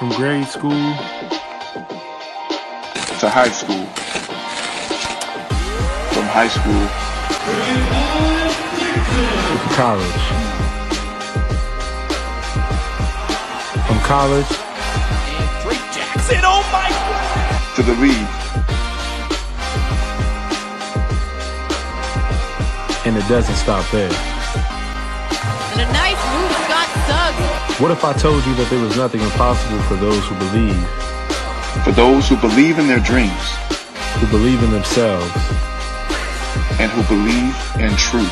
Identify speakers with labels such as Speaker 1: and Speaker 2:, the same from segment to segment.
Speaker 1: From grade school
Speaker 2: to high school. From high school
Speaker 1: to college. From college
Speaker 3: Jackson, oh my
Speaker 2: to the league.
Speaker 1: and it doesn't stop there.
Speaker 4: And a nice move, Scott Suggs.
Speaker 1: What if I told you that there was nothing impossible for those who believe,
Speaker 2: For those who believe in their dreams
Speaker 1: who believe in themselves?
Speaker 2: and who believe in truth.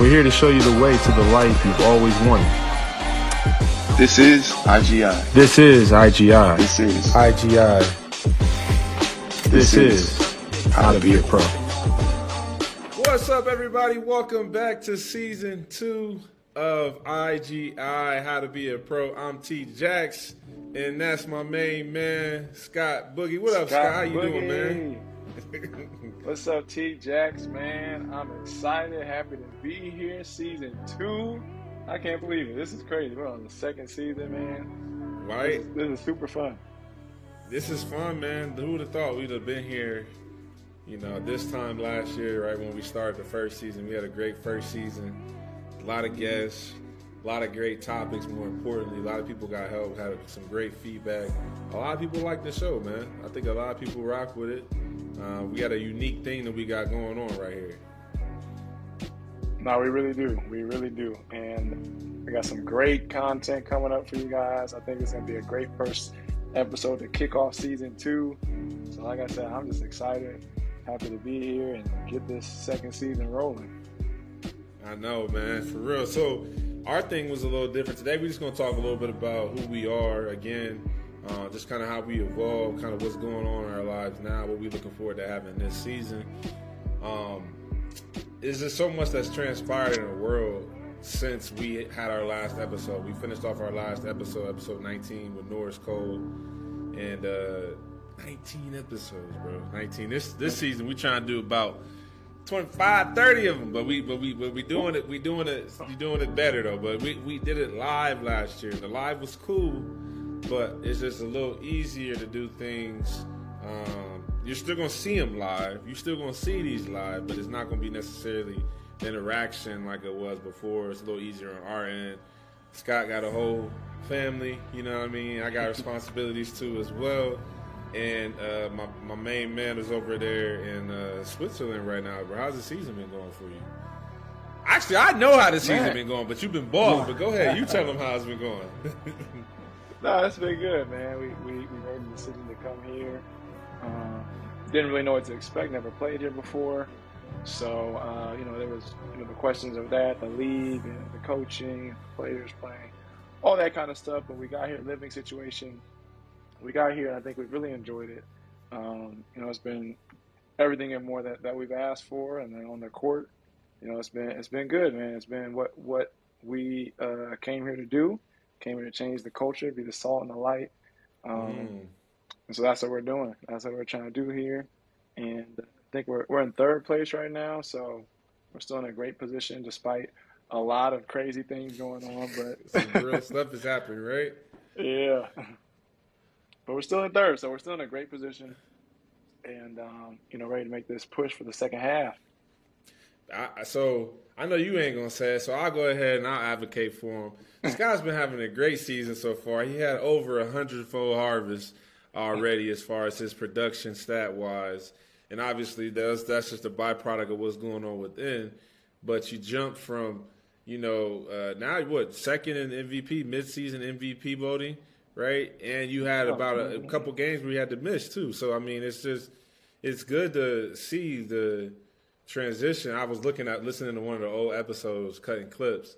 Speaker 1: We're here to show you the way to the life you've always wanted.
Speaker 2: This is IGI.
Speaker 1: This is IGI.
Speaker 2: This is
Speaker 1: IGI. This,
Speaker 2: This
Speaker 1: is,
Speaker 2: is
Speaker 1: How to Be a Pro.
Speaker 5: What's up, everybody? Welcome back to season two of IGI How to Be a Pro. I'm T Jax, and that's my main man, Scott Boogie. What up, Scott? How you doing, man?
Speaker 6: What's up, T Jax, man? I'm excited, happy to be here. Season two. I can't believe it. This is crazy. We're on the second season, man. This
Speaker 5: right?
Speaker 6: is, this is super fun.
Speaker 5: This is fun, man. Who would have thought we'd have been here, you know, this time last year, right when we started the first season? We had a great first season, a lot of guests, a lot of great topics. More importantly, a lot of people got help, had some great feedback. A lot of people like the show, man. I think a lot of people rock with it. Uh, we got a unique thing that we got going on right here.
Speaker 6: No, we really do. We really do. And we got some great content coming up for you guys. I think it's going to be a great first episode to kick off season two. So, like I said, I'm just excited, happy to be here and get this second season rolling.
Speaker 5: I know, man, for real. So our thing was a little different today. We're just gonna talk a little bit about who we are again, uh, just kind of how we evolve, kind of what's going on in our lives now, what we're looking forward to having this season. Um, is there so much that's transpired in the world since we had our last episode? We finished off our last episode, episode 19, with Norris Cole, and uh, 19 episodes, bro. 19. This this season we trying to do about 25, 30 of them, but we but we but we doing it we doing it we doing it better though. But we we did it live last year. The live was cool, but it's just a little easier to do things. Um, you're still gonna see them live. You're still gonna see these live, but it's not gonna be necessarily interaction like it was before. It's a little easier on our end. Scott got a whole family, you know what I mean. I got responsibilities too as well. And uh, my my main man is over there in uh, Switzerland right now. Bro, how's the season been going for you? Actually, I know how the season
Speaker 6: Man.
Speaker 5: been going, but you've been balling. But go ahead, you tell them how it's been going.
Speaker 6: No, it's been good, man. We, we, we made the decision to come here. Uh, didn't really know what to expect. Never played here before, so uh, you know there was you know the questions of that, the league, and the coaching, the players playing, all that kind of stuff. But we got here, living situation. We got here, and I think we really enjoyed it. Um, you know, it's been everything and more that, that we've asked for, and then on the court, you know, it's been it's been good, man. It's been what what we uh, came here to do. Came here to change the culture, be the salt and the light. Um,
Speaker 5: Mm.
Speaker 6: and so that's what we're doing. That's what we're trying to do here. And I think we're, we're in third place right now. So we're still in a great position despite a lot of crazy things going on.
Speaker 5: Some
Speaker 6: But
Speaker 5: real stuff is happening, right?
Speaker 6: yeah. But we're still in third. So we're still in a great position. And, um, you know, ready to make this push for the second half.
Speaker 5: I, so I know you ain't gonna say it, so I'll go ahead and I'll advocate for him. Scott's been having a great season so far. He had over a hundredfold harvest already as far as his production stat wise, and obviously that's that's just a byproduct of what's going on within. But you jump from you know uh, now what second in MVP midseason MVP voting, right? And you had oh, about a, a couple games we had to miss too. So I mean, it's just it's good to see the transition. I was looking at listening to one of the old episodes, cutting clips,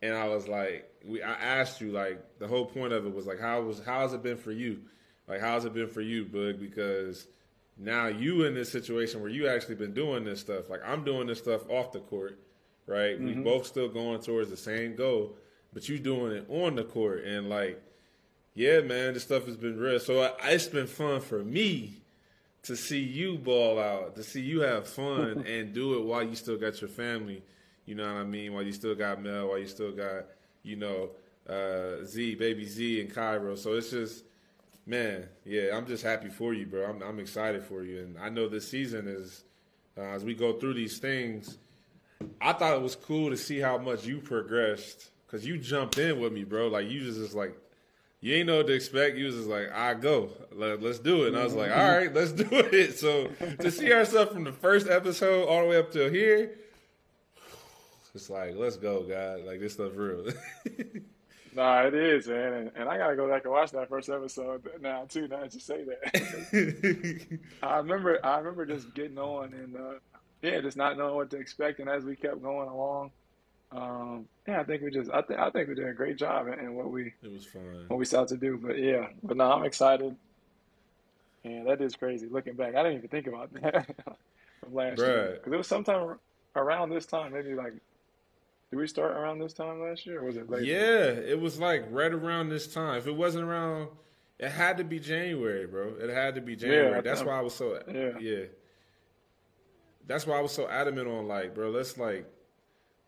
Speaker 5: and I was like, we I asked you like the whole point of it was like how was how has it been for you? Like how's it been for you, Bug? Because now you in this situation where you actually been doing this stuff. Like I'm doing this stuff off the court, right? We mm-hmm. both still going towards the same goal, but you doing it on the court, and like, yeah, man, this stuff has been real. So I, it's been fun for me to see you ball out, to see you have fun and do it while you still got your family. You know what I mean? While you still got Mel, while you still got, you know, uh, Z, baby Z, and Cairo. So it's just, man, yeah, I'm just happy for you, bro. I'm, I'm excited for you, and I know this season is uh, as we go through these things. I thought it was cool to see how much you progressed because you jumped in with me, bro. Like you just, just like you ain't know what to expect. You was just like, I go, Let, us do it. And I was like, all right, let's do it. So to see ourselves from the first episode all the way up to here, it's like, let's go, God. Like this stuff real.
Speaker 6: nah, it is, man. And, and, I gotta go back and watch that first episode now too. Now that you say that, I remember, I remember just getting on and uh, yeah, just not knowing what to expect. And as we kept going along, um, yeah, I think we just, I think, I think we did a great job in, in what we,
Speaker 5: it was fun,
Speaker 6: what we sought to do. But yeah, but no, I'm excited. And that is crazy. Looking back, I didn't even think about that from last Bruh. year because it was sometime around this time, maybe like. Did we start around this time last year, or was it later?
Speaker 5: Yeah, it was like right around this time. If it wasn't around, it had to be January, bro. It had to be January. Yeah, That's why I was so yeah. yeah. That's why I was so adamant on like, bro. Let's like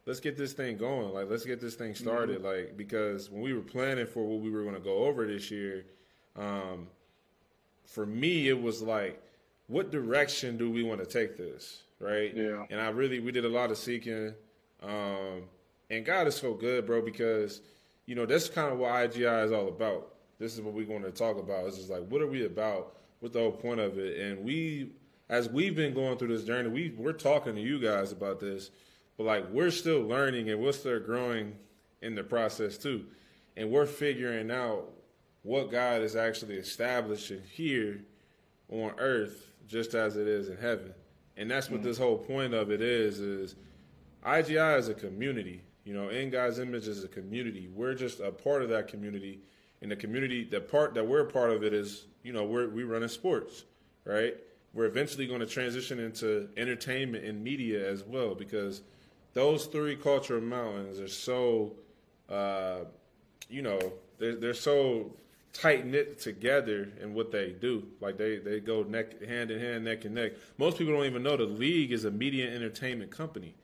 Speaker 5: let's get this thing going. Like, let's get this thing started. Mm-hmm. Like, because when we were planning for what we were going to go over this year, um, for me, it was like, what direction do we want to take this? Right.
Speaker 6: Yeah.
Speaker 5: And I really, we did a lot of seeking. Um, and God is so good, bro, because, you know, that's kind of what IGI is all about. This is what we're going to talk about. It's just like, what are we about? What's the whole point of it? And we, as we've been going through this journey, we, we're talking to you guys about this but like we're still learning and we're still growing in the process too. And we're figuring out what God is actually establishing here on earth just as it is in heaven. And that's what mm. this whole point of it is is IGI is a community. You know, in God's image is a community. We're just a part of that community. And the community, the part that we're a part of it is, you know, we're we run in sports, right? We're eventually going to transition into entertainment and media as well because those three cultural mountains are so, uh, you know, they're, they're so tight knit together in what they do. Like they, they go neck hand in hand, neck and neck. Most people don't even know the league is a media entertainment company.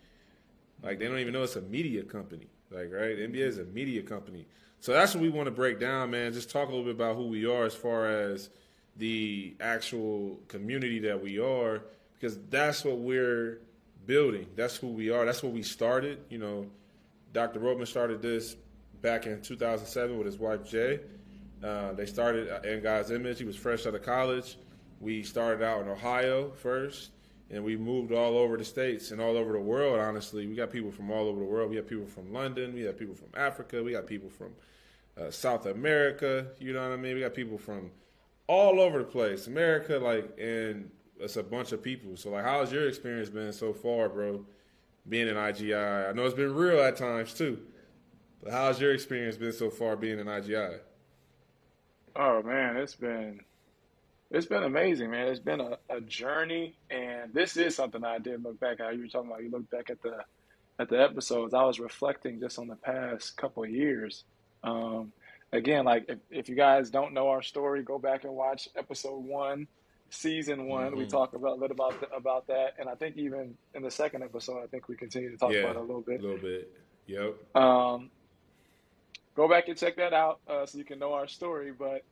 Speaker 5: Like they don't even know it's a media company. Like right, NBA is a media company. So that's what we want to break down, man. Just talk a little bit about who we are as far as the actual community that we are, because that's what we're building. That's who we are. That's what we started. You know, Dr. Roman started this back in 2007 with his wife Jay. Uh, they started in God's image. He was fresh out of college. We started out in Ohio first, and we moved all over the states and all over the world. Honestly, we got people from all over the world. We have people from London. We have people from Africa. We got people from uh, South America. You know what I mean? We got people from all over the place. America, like, and it's a bunch of people. So like, how's your experience been so far, bro? Being in IGI, I know it's been real at times too. But how's your experience been so far being in IGI?
Speaker 6: Oh man, it's been it's been amazing, man. It's been a, a journey, and this is something I did look back at. You were talking about you look back at the at the episodes. I was reflecting just on the past couple years. Um, again, like if, if you guys don't know our story, go back and watch episode one season one, mm-hmm. we talk about a little about the, about that, and I think even in the second episode, I think we continue to talk yeah, about it a little bit.
Speaker 5: A little bit. Yep.
Speaker 6: Um, go back and check that out uh, so you can know our story. But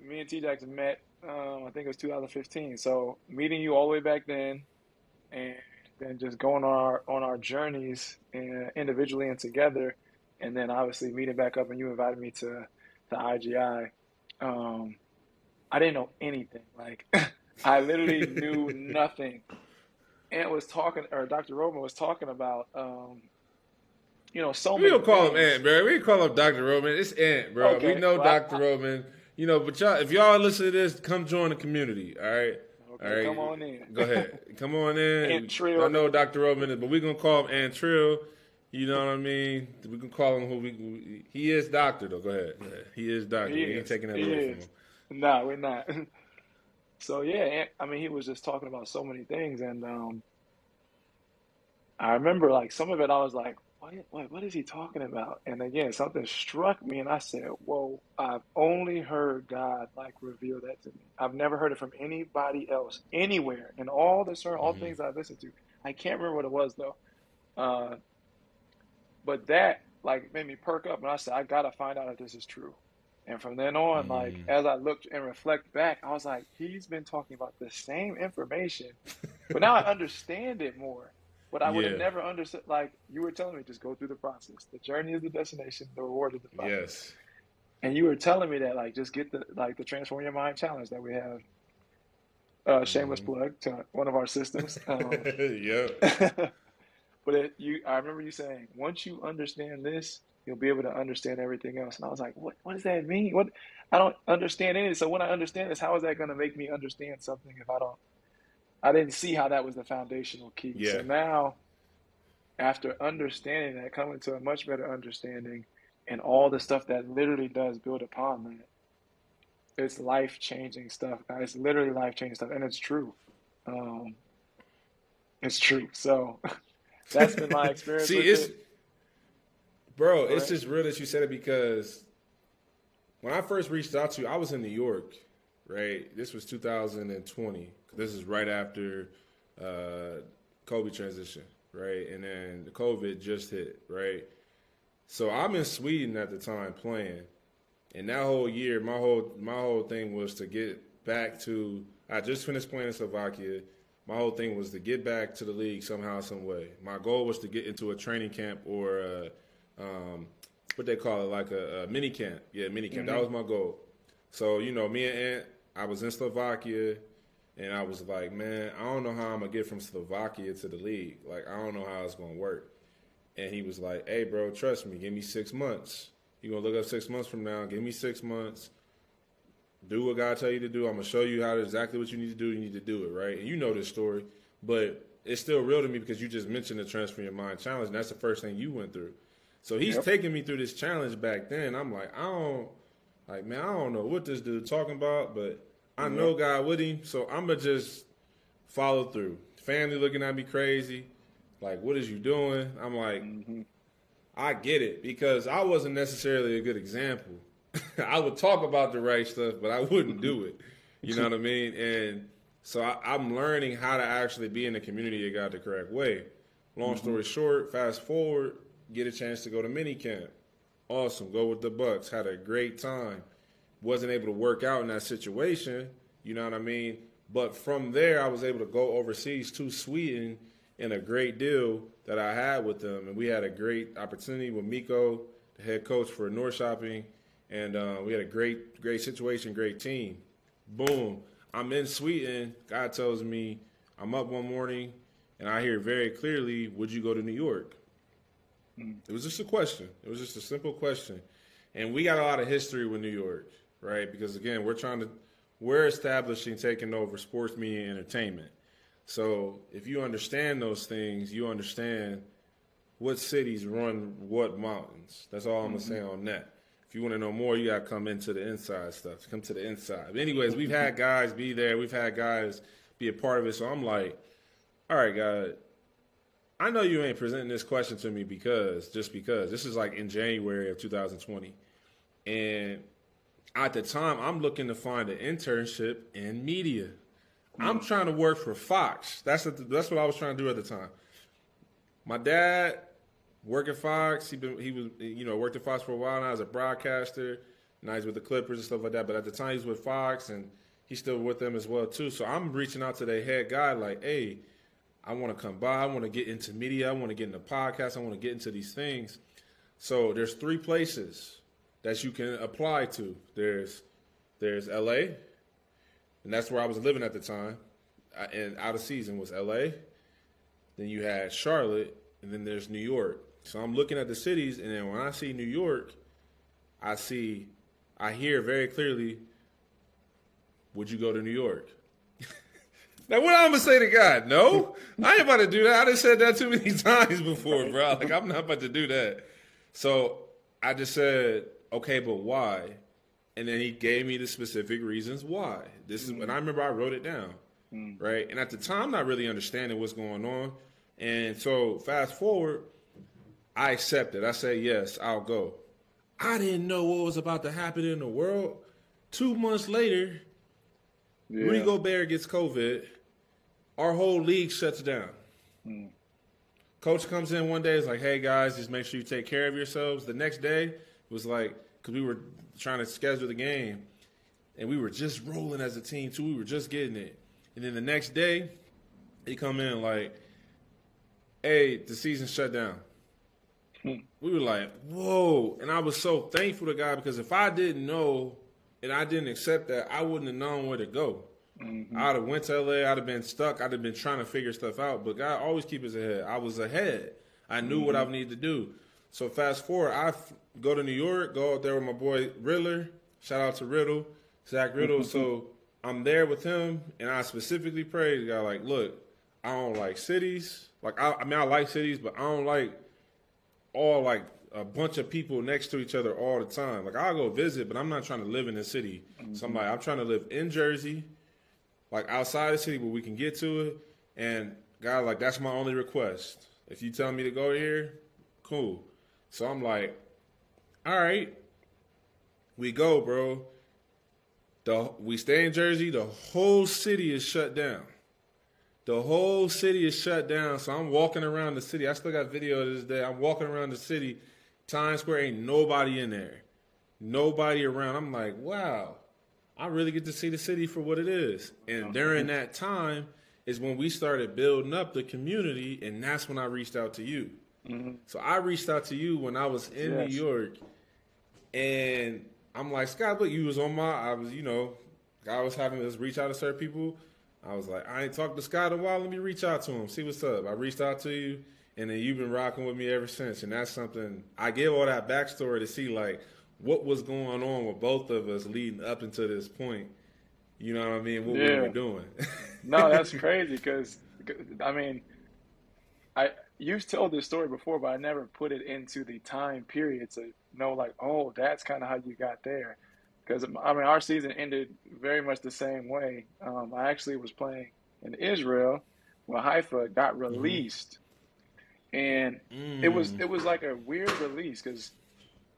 Speaker 6: me and T-Jax met, um, I think it was 2015. So meeting you all the way back then, and then just going on our on our journeys and uh, individually and together, and then obviously meeting back up, and you invited me to the IGI. Um, I didn't know anything. Like I literally knew nothing. Ant was talking, or Dr. Roman was talking about, um, you know, so
Speaker 5: we
Speaker 6: many.
Speaker 5: We don't call things. him Ant, bro. We call him Dr. Roman. It's Ant, bro. Okay. We know well, Dr. I, Roman. You know, but y'all, if y'all listen to this, come join the community. All right.
Speaker 6: Okay, all right. Come on in.
Speaker 5: Go ahead. Come on in. Ant Trill. I know Dr. Roman is, but we're gonna call him Ant Trill. You know what I mean? We can call him who we. He is Doctor though. Go ahead. He is Doctor. He we ain't taking that away from him
Speaker 6: no, we're not. so yeah, I mean, he was just talking about so many things, and um, I remember like some of it. I was like, what, what, what is he talking about? And again, something struck me, and I said, "Whoa! I've only heard God like reveal that to me. I've never heard it from anybody else anywhere in all the certain all mm-hmm. things I've listened to. I can't remember what it was though. Uh, but that like made me perk up, and I said, I gotta find out if this is true. And from then on, like
Speaker 5: Mm.
Speaker 6: as I looked and reflect back, I was like, he's been talking about the same information, but now I understand it more. But I would have never understood. Like you were telling me, just go through the process. The journey is the destination. The reward is the process.
Speaker 5: Yes.
Speaker 6: And you were telling me that, like, just get the like the transform your mind challenge that we have. Uh, shameless
Speaker 5: Mm-hmm.
Speaker 6: plug to one of our systems. Um,
Speaker 5: yep.
Speaker 6: but it, you, I remember you saying, once you understand this, you'll be able to understand everything else. And I was like, what? What does that mean? What? I don't understand anything. So when I understand this, how is that going to make me understand something if I don't? I didn't see how that was the foundational key.
Speaker 5: Yeah.
Speaker 6: So now, after understanding that, coming to a much better understanding, and all the stuff that literally does build upon that, it's life changing stuff. guys. It's literally life changing stuff, and it's true. Um, it's true. So that's been my experience.
Speaker 5: See, it's
Speaker 6: it.
Speaker 5: Bro,
Speaker 6: Go
Speaker 5: it's just real that you said it because when I first reached out to you, I was in New York, right? This was 2020. This is right after uh, Kobe transition, right? And then the COVID just hit, right? So I'm in Sweden at the time playing, and that whole year, my whole my whole thing was to get back to. I just finished playing in Slovakia. My whole thing was to get back to the league somehow, some way. My goal was to get into a training camp or a, um, what they call it, like a, a mini camp. Yeah, mini camp. That was my goal. So you know, me and Ant, I was in Slovakia, and I was like, man, I don't know how I'm gonna get from Slovakia to the league. Like, I don't know how it's gonna work. And he was like, hey, bro, trust me, give me six months. you going to look up six months from now. Give me six months. Do what God tell you to do. I'm to show you how to, exactly what you need to do. You need to do it, right? And you know this story, but it's still real to me because you just mentioned the Transform Your Mind challenge, and that's the first thing you went through. So he's
Speaker 6: Yep.
Speaker 5: taking me through this challenge back then. I'm like, I don't, like, man, I don't know what this dude talking about, but I know God with him, so I'm going to just follow through. Family looking at me crazy. Like, what is you doing? I'm like, mm-hmm. I get it because I wasn't necessarily a good example. I would talk about the right stuff, but I wouldn't do mm-hmm. it. You know what I mean? And so I, I'm learning how to actually be in the community of God the correct way. Long mm-hmm. story short, fast forward, get a chance to go to mini camp. Awesome. Go with the Bucks. Had a great time. Wasn't able to work out in that situation. You know what I mean? But from there, I was able to go overseas to Sweden in a great deal that I had with them. And we had a great opportunity with Miko, the head coach for Norrköping. And uh, we had a great, great situation, great team. Boom. I'm in Sweden. God tells me I'm up one morning and I hear very clearly, Would you go to New York? Mm. It was just a question. It was just a simple question. And we got a lot of history with New York, right? Because again, we're trying to, we're establishing taking over sports media and entertainment. So if you understand those things, you understand what cities run what mountains. That's all I'm gonna say mm-hmm. on that. If you want to know more, you gotta come into the inside stuff. Come to the inside. But anyways, we've had guys be there. We've had guys be a part of it. So I'm like, all right, God, I know you ain't presenting this question to me because just because this is like in January of 2020, and at the time I'm looking to find an internship in media. I'm hmm. trying to work for Fox. That's what that's what I was trying to do at the time. My dad worked at Fox. He been he was you know worked at Fox for a while now as a broadcaster. Now he's with the Clippers and stuff like that. But at the time he's with Fox and he's still with them as well too. So I'm reaching out to their head guy like, hey, I want to come by. I want to get into media. I want to get into podcasts. I want to get into these things. So there's three places that you can apply to. There's there's LA, and that's where I was living at the time. And out of season was LA. Then you had Charlotte, and then there's New York. So I'm looking at the cities, and then when I see New York, I see, I hear very clearly, would you go to New York? Now, what I'm gonna say to God? No, I ain't about to do that. I done said that too many times before, bro. Like I'm not about to do that. So I just said, okay, but why? And then he gave me the specific reasons why. This is, and I remember I wrote it down, mm. right? And at the time, not really understanding what's going on. And so, fast forward, I accepted. I said, yes, I'll go. I didn't know what was about to happen in the world. Two months later, Rudy
Speaker 6: Yeah.
Speaker 5: Gobert gets COVID. Our whole league shuts down. Hmm. Coach comes in one day, is like, "Hey guys, just make sure you take care of yourselves." The next day was like, because we were trying to schedule the game, and we were just rolling as a team too. We were just getting it, and then the next day, he come in like, "Hey, the season shut down." Hmm. We were like, "Whoa!" And I was so thankful to God because if I didn't know and I didn't accept that, I wouldn't have known where to go. Mm-hmm. I'd have went to LA. I'd have been stuck. I'd have been trying to figure stuff out. But God always keep us ahead. I was ahead. I knew what mm-hmm. I needed to do. So fast forward, I f- go to New York, go out there with my boy Riddler. Shout out to Riddle, Zach Riddle. Mm-hmm. so I'm there with him, and I specifically prayed to God, like, look, I don't like cities. Like, I, I mean, I like cities, but I don't like all like a bunch of people next to each other all the time. Like I'll go visit, but I'm not trying to live in the city. Mm-hmm. Somebody, I'm like, I'm trying to live in Jersey, like outside the city where we can get to it. And God, like that's my only request. If you tell me to go here, cool. So I'm like, all right, we go, bro. The we stay in Jersey. The whole city is shut down. The whole city is shut down. So I'm walking around the city. I still got video of this day. I'm walking around the city. Times Square ain't nobody in there. Nobody around. I'm like, wow, I really get to see the city for what it is. And during that time is when we started building up the community, and that's when I reached out to you. Mm-hmm. So I reached out to you when I was in
Speaker 6: Yes.
Speaker 5: New York, and I'm like, Scott, look, you was on my, I was, you know, I was having us reach out to certain people. I was like, I ain't talked to Scott in a while. Let me reach out to him, see what's up. I reached out to you, and then you've been rocking with me ever since. And that's something I give all that backstory to see like what was going on with both of us leading up until this point. You know what I mean? What we
Speaker 6: Yeah.
Speaker 5: were doing.
Speaker 6: No, that's crazy because I mean, I you've told this story before, but I never put it into the time period to know like, oh, that's kind of how you got there. Because I mean, our season ended very much the same way. Um, I actually was playing in Israel when Haifa got released, and it was mm. it was like a weird release because.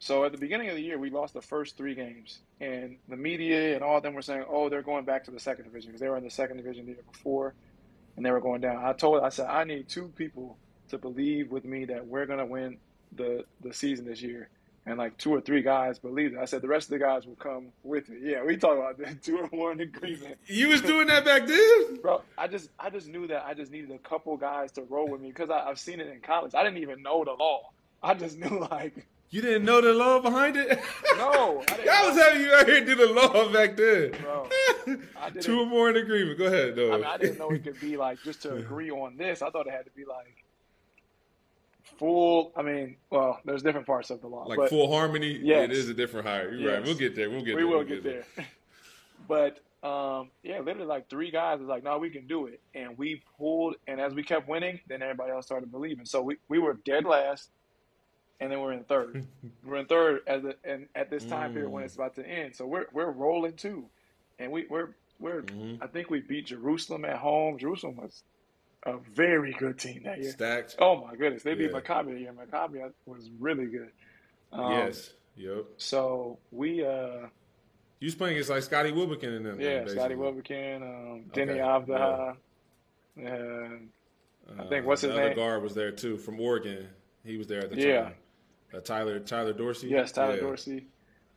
Speaker 6: So at the beginning of the year, we lost the first three games, and the media and all of them were saying, "Oh, they're going back to the second division because they were in the second division the year before, and they were going down." I told, I said, I need two people to believe with me that we're gonna win the the season this year, and like two or three guys believed it. I said the rest of the guys will come with me. Yeah, we talk about that two or more in agreement.
Speaker 5: you was doing that back then?
Speaker 6: Bro, I just I just knew that I just needed a couple guys to roll with me because I've seen it in college. I didn't even know the law. I just knew like
Speaker 5: You didn't know the law behind it?
Speaker 6: no. I
Speaker 5: I was having you out here do the law back then.
Speaker 6: Bro,
Speaker 5: Two or more in agreement. Go ahead, though.
Speaker 6: I mean, I didn't know it could be like just to agree on this. I thought it had to be like full. I mean, well, there's different parts of the law,
Speaker 5: like full harmony.
Speaker 6: Yeah,
Speaker 5: It is a different hire. You're right. We'll get there. We'll get
Speaker 6: we
Speaker 5: there.
Speaker 6: will
Speaker 5: We'll
Speaker 6: get there. but um, yeah, literally like three guys was like, "No, we can do it," and we pulled. And as we kept winning, then everybody else started believing. So we, we were dead last, and then we're in third. we're in third as a, and at this time period when it's about to end. So we're we're rolling too, and we we're we're.
Speaker 5: Mm-hmm.
Speaker 6: I think we beat Jerusalem at home. Jerusalem was a very good team that year.
Speaker 5: Stacked.
Speaker 6: Oh my goodness, they beat
Speaker 5: Yeah.
Speaker 6: Maccabi that year. Maccabi was really good. Um,
Speaker 5: yes. Yep.
Speaker 6: So we uh
Speaker 5: You was playing against like Scotty Wilbekin and them.
Speaker 6: yeah,
Speaker 5: basically.
Speaker 6: Scotty Wilbekin, um, Deni
Speaker 5: Okay,
Speaker 6: Avdija, and I think
Speaker 5: Uh,
Speaker 6: what's his
Speaker 5: the other
Speaker 6: name?
Speaker 5: guard was there too from Oregon. He was there at the
Speaker 6: Yeah.
Speaker 5: time. Uh, Tyler Tyler Dorsey.
Speaker 6: yes, Tyler
Speaker 5: Yeah.
Speaker 6: Dorsey,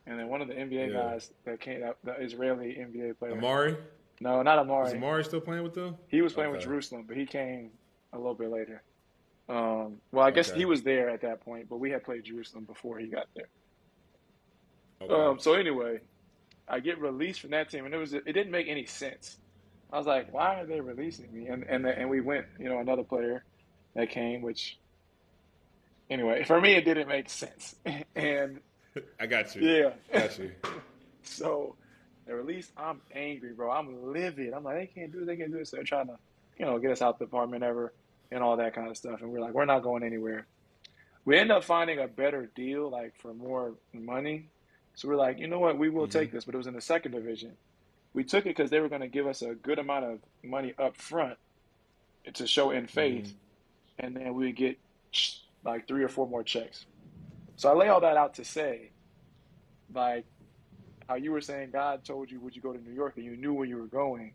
Speaker 6: and then one of the NBA
Speaker 5: Yeah.
Speaker 6: guys that came, that, the Israeli NBA player.
Speaker 5: Amari.
Speaker 6: No, not Amari.
Speaker 5: Is Amari still playing with them?
Speaker 6: He was playing with Jerusalem, but he came a little bit later. Um, well, I guess
Speaker 5: Okay.
Speaker 6: he was there at that point, but we had played Jerusalem before he got there.
Speaker 5: Okay.
Speaker 6: Um, so anyway, I get released from that team, and it was it didn't make any sense. I was like, why are they releasing me? And and and we went, you know, another player that came, which anyway, for me it didn't make sense. and
Speaker 5: I got you.
Speaker 6: yeah,
Speaker 5: Got you.
Speaker 6: so they released. I'm angry, bro. I'm livid. I'm like, they can't do it. They can't do it. So they're trying to, you know, get us out the apartment ever and all that kind of stuff. And we're like, we're not going anywhere. We end up finding a better deal, like for more money. So we're like, you know what? We will mm-hmm. take this. But it was in the second division. We took it because they were going to give us a good amount of money up front to show in faith, mm-hmm. and then we would get like three or four more checks. So I lay all that out to say, like, how you were saying God told you would you go to New York and you knew where you were going.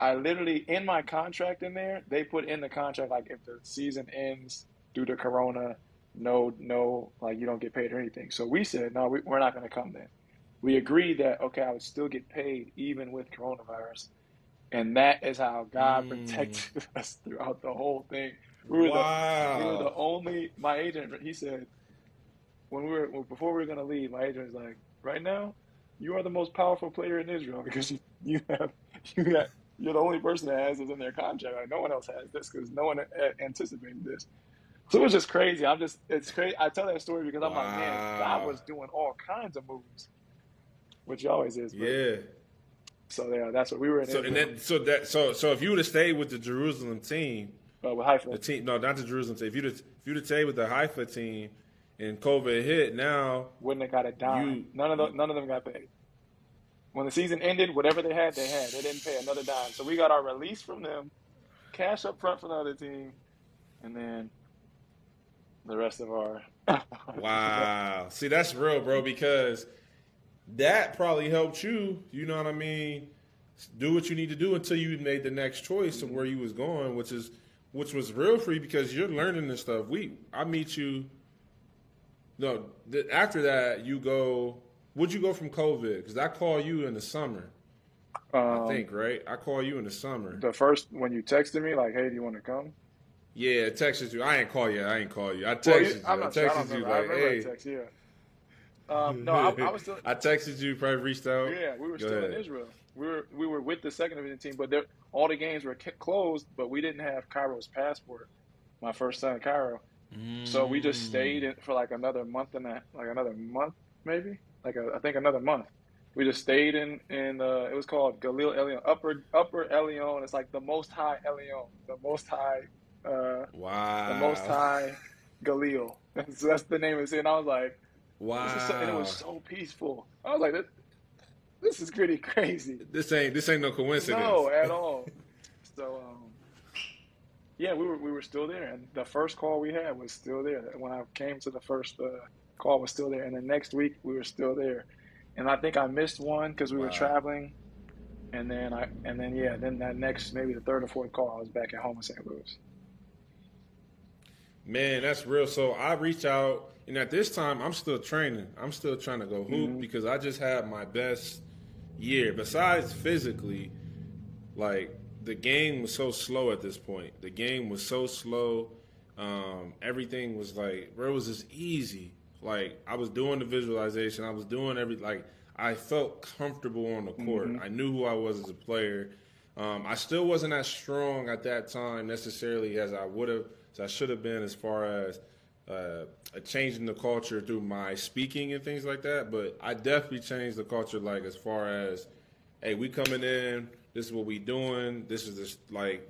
Speaker 6: I literally in my contract in there, they put in the contract like if the season ends due to Corona, no, no, like you don't get paid or anything. So we said, no, we, we're not going to come then. We agreed that okay, I would still get paid even with coronavirus, and that is how God
Speaker 5: Mm.
Speaker 6: protected us throughout the whole thing. We were the we were the only. My agent, he said, when we were before we were gonna leave, my agent was like, right now, you are the most powerful player in Israel because you, you have you got you're the only person that has this in their contract. Like no one else has this because no one a- anticipated this. So it was just crazy. I'm just it's crazy. I tell that story because I'm like, man, God was doing all kinds of moves, which he always is. But,
Speaker 5: Yeah.
Speaker 6: So yeah, that's what we were in.
Speaker 5: So and then so that so so if you would have stayed with the Jerusalem team,
Speaker 6: uh, with Haifa.
Speaker 5: the team no not the Jerusalem team. If you'd if you'd have stayed with the Haifa team, and COVID hit, now
Speaker 6: wouldn't have got a dime.
Speaker 5: You-
Speaker 6: none of them, none of them got paid. When the season ended, whatever they had, they had. They didn't pay another dime. So we got our release from them, cash up front from the other team, and then the rest of our.
Speaker 5: Wow. See, that's real, bro, because that probably helped you, you know what I mean, do what you need to do until you made the next choice of mm-hmm. where you was going, which is which was real free because you're learning this stuff. We I meet you no, th- after that you go would you go from COVID? Cuz I call you in the summer,
Speaker 6: Um,
Speaker 5: I think, right? I call you in the summer.
Speaker 6: the first when you texted me like, "Hey, do you want to come?"
Speaker 5: Yeah, I texted you. I ain't call you. I ain't call you. I texted
Speaker 6: Well,
Speaker 5: you.
Speaker 6: you- I'm
Speaker 5: I
Speaker 6: not sure. I
Speaker 5: texted you
Speaker 6: remember. I
Speaker 5: like, hey.
Speaker 6: text. Yeah. Um, no, I, I was still.
Speaker 5: I texted you, probably reached out.
Speaker 6: Yeah, we were
Speaker 5: Go
Speaker 6: still in. Israel. We were we were with the second division team, but all the games were closed. But we didn't have Cairo's passport. My first son, Cairo. So we just stayed in for like another month and a, like another month maybe, like a, I think another month. We just stayed in in uh, it was called Galil Elion, Upper Upper Elion. It's like the most high Elion, the most high, uh,
Speaker 5: Wow.
Speaker 6: the most high Galil. so that's the name of it. And I was like,
Speaker 5: Wow.
Speaker 6: so, and it was so peaceful. I was like, this, this is pretty crazy.
Speaker 5: This ain't this ain't no coincidence.
Speaker 6: No, at all. Yeah, we were we were still there, and the first call we had was still there. When I came to the first uh, call, was still there, and the next week we were still there. And I think I missed one because we were traveling, and then I and then yeah, then that next maybe the third or fourth call, I was back at home in St. Louis.
Speaker 5: Man, that's real. So I reach out, and at this time, I'm still training. I'm still trying to go hoop
Speaker 6: Mhm.
Speaker 5: because I just had my best year. Besides physically, like the game was so slow at this point. The game was so slow. Um, everything was like, bro, it was just easy. Like I was doing the visualization. I was doing every like I felt comfortable on the court.
Speaker 6: Mhm.
Speaker 5: I knew who I was as a player. Um, I still wasn't as strong at that time necessarily as I would have, as I should have been, as far as uh, changing the culture through my speaking and things like that. But I definitely changed the culture, like as far as, hey, we coming in. This is what we doing. This is just like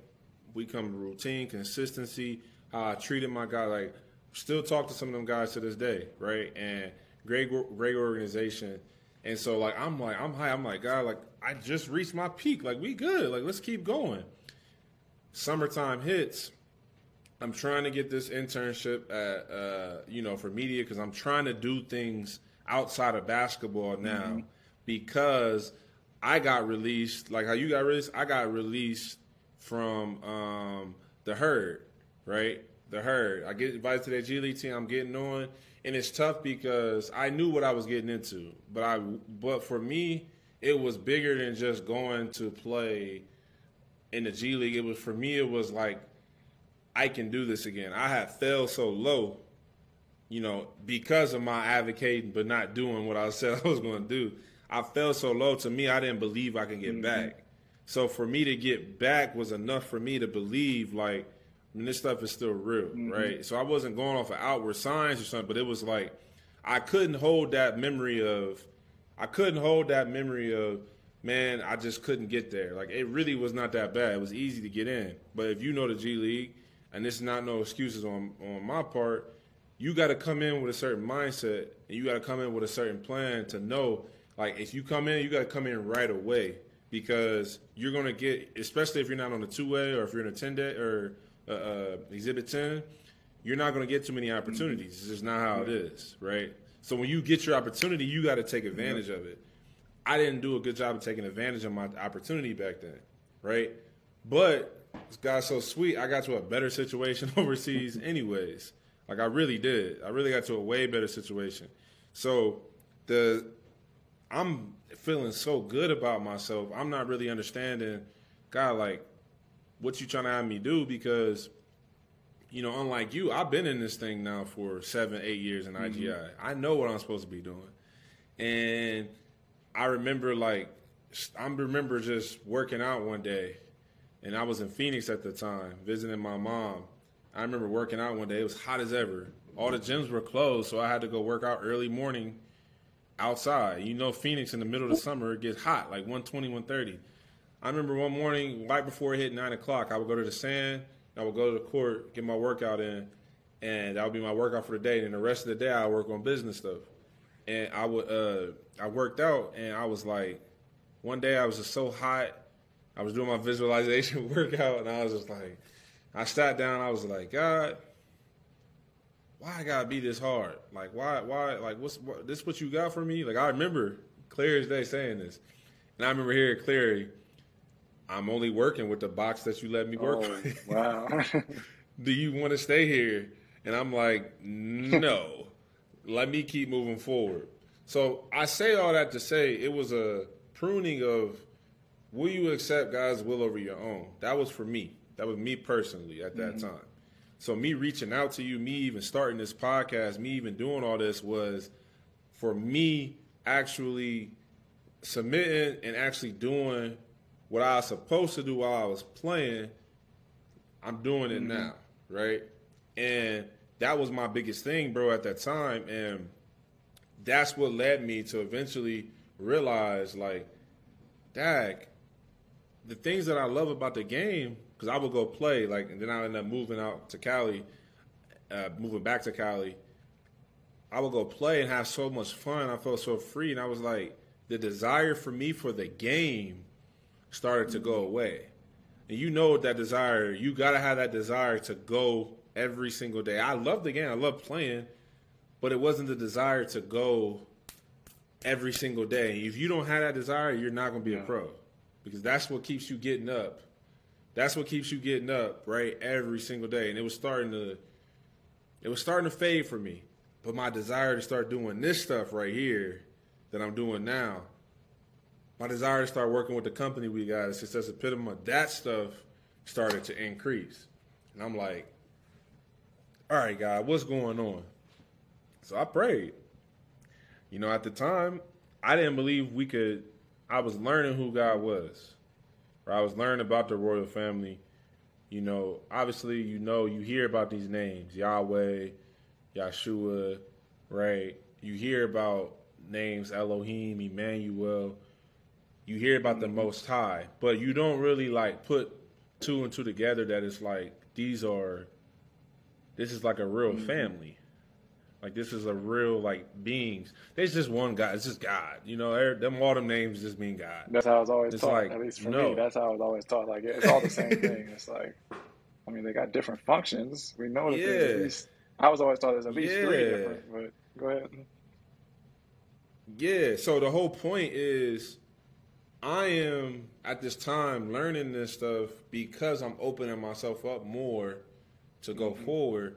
Speaker 5: we come routine, consistency. How I treated my guy, like still talk to some of them guys to this day, right? And great, great organization. And so like I'm like I'm high. I'm like God, like I just reached my peak. Like we good. Like let's keep going. Summertime hits. I'm trying to get this internship at uh, you know for media because I'm trying to do things outside of basketball now because I got released like how you got released. I got released from um, the herd, right? The herd. I get invited to that G League team. I'm getting on, and it's tough because I knew what I was getting into, but I but for me it was bigger than just going to play in the G League. It was for me. It was like I can do this again. I had fell so low, you know, because of my advocating but not doing what I said I was going to do. I fell so low. To me, I didn't believe I could get mm-hmm. back. So for me to get back was enough for me to believe like, I mean, this stuff is still real, mm-hmm. right? So I wasn't going off of outward signs or something, but it was like I couldn't hold that memory of, I couldn't hold that memory of, man, I just couldn't get there. Like it really was not that bad. It was easy to get in. But if you know the G League, and this is not no excuses on on my part, you got to come in with a certain mindset, and you got to come in with a certain plan to know, like if you come in, you got to come in right away because you're gonna get, especially if you're not on the two way or if you're in a ten day or uh, uh, exhibit ten, you're not gonna get too many opportunities. It's just not how it is, right? So when you get your opportunity, you got to take advantage of it. I didn't do a good job of taking advantage of my opportunity back then, right? But God's so sweet. I got to a better situation overseas, anyways. Like I really did. I really got to a way better situation. So the I'm feeling so good about myself. I'm not really understanding, God, like what you trying to have me do because you know, unlike you, I've been in this thing now for seven, eight years in IGI. Mm-hmm. I know what I'm supposed to be doing. And I remember like I remember just working out one day and I was in Phoenix at the time, visiting my mom. I remember working out one day. It was hot as ever. All the gyms were closed, so I had to go work out early morning outside. You know, Phoenix in the middle of the summer, it gets hot, like 120, 130. I remember one morning, right before it hit 9 o'clock, I would go to the sand, I would go to the court, get my workout in, and that would be my workout for the day. And the rest of the day, I work on business stuff. And I would, uh, I worked out, and I was like, one day I was just so hot. I was doing my visualization workout, and I was just like, I sat down. I was like, God, why I gotta be this hard? Like, why, why, like, what's what, this? What you got for me? Like, I remember clear as day saying this, and I remember hearing Clary, I'm only working with the box that you let me work
Speaker 6: Oh,
Speaker 5: with.
Speaker 6: wow.
Speaker 5: Do you want to stay here? And I'm like, no. let me keep moving forward. So I say all that to say it was a pruning of will you accept God's will over your own? That was for me. That was me personally at that mm-hmm. time. So me reaching out to you, me even starting this podcast, me even doing all this was for me actually submitting and actually doing what I was supposed to do while I was playing. I'm doing it mm-hmm. now, right? And that was my biggest thing, bro, at that time. And that's what led me to eventually realize, like, dag, the things that I love about the game, because I would go play, like, and then I ended up moving out to Cali, uh, moving back to Cali. I would go play and have so much fun. I felt so free, and I was like, the desire for me for the game started to go away. And you know that desire, you gotta have that desire to go every single day. I love the game, I love playing, but it wasn't the desire to go every single day. If you don't have that desire, you're not gonna be a pro. Because that's what keeps you getting up. That's what keeps you getting up, right? Every single day. And it was starting to it was starting to fade for me. But my desire to start doing this stuff right here that I'm doing now, my desire to start working with the company we got at Success Epitome, that stuff started to increase. And I'm like, all right, God, what's going on? So I prayed. You know, at the time, I didn't believe we could, I was learning who God was. I was learning about the royal family. You know, obviously, you know, you hear about these names Yahweh, Yahshua, right? You hear about names Elohim, Emmanuel. You hear about the mm-hmm. Most High, but you don't really like put two and two together that it's like these are, this is like a real mm-hmm. family. Like this is a real like beings. There's just one God. It's just God. You know, them all them names just mean God.
Speaker 6: That's how I was always
Speaker 5: It's
Speaker 6: taught.
Speaker 5: like,
Speaker 6: at least for
Speaker 5: no.
Speaker 6: me, that's how I was always taught. Like it's all the same thing. It's like, I mean, they got different functions. We know that there's at least. I was always taught there's at least three different. But go ahead.
Speaker 5: Yeah. So the whole point is, I am at this time learning this stuff because I'm opening myself up more to go mm-hmm. forward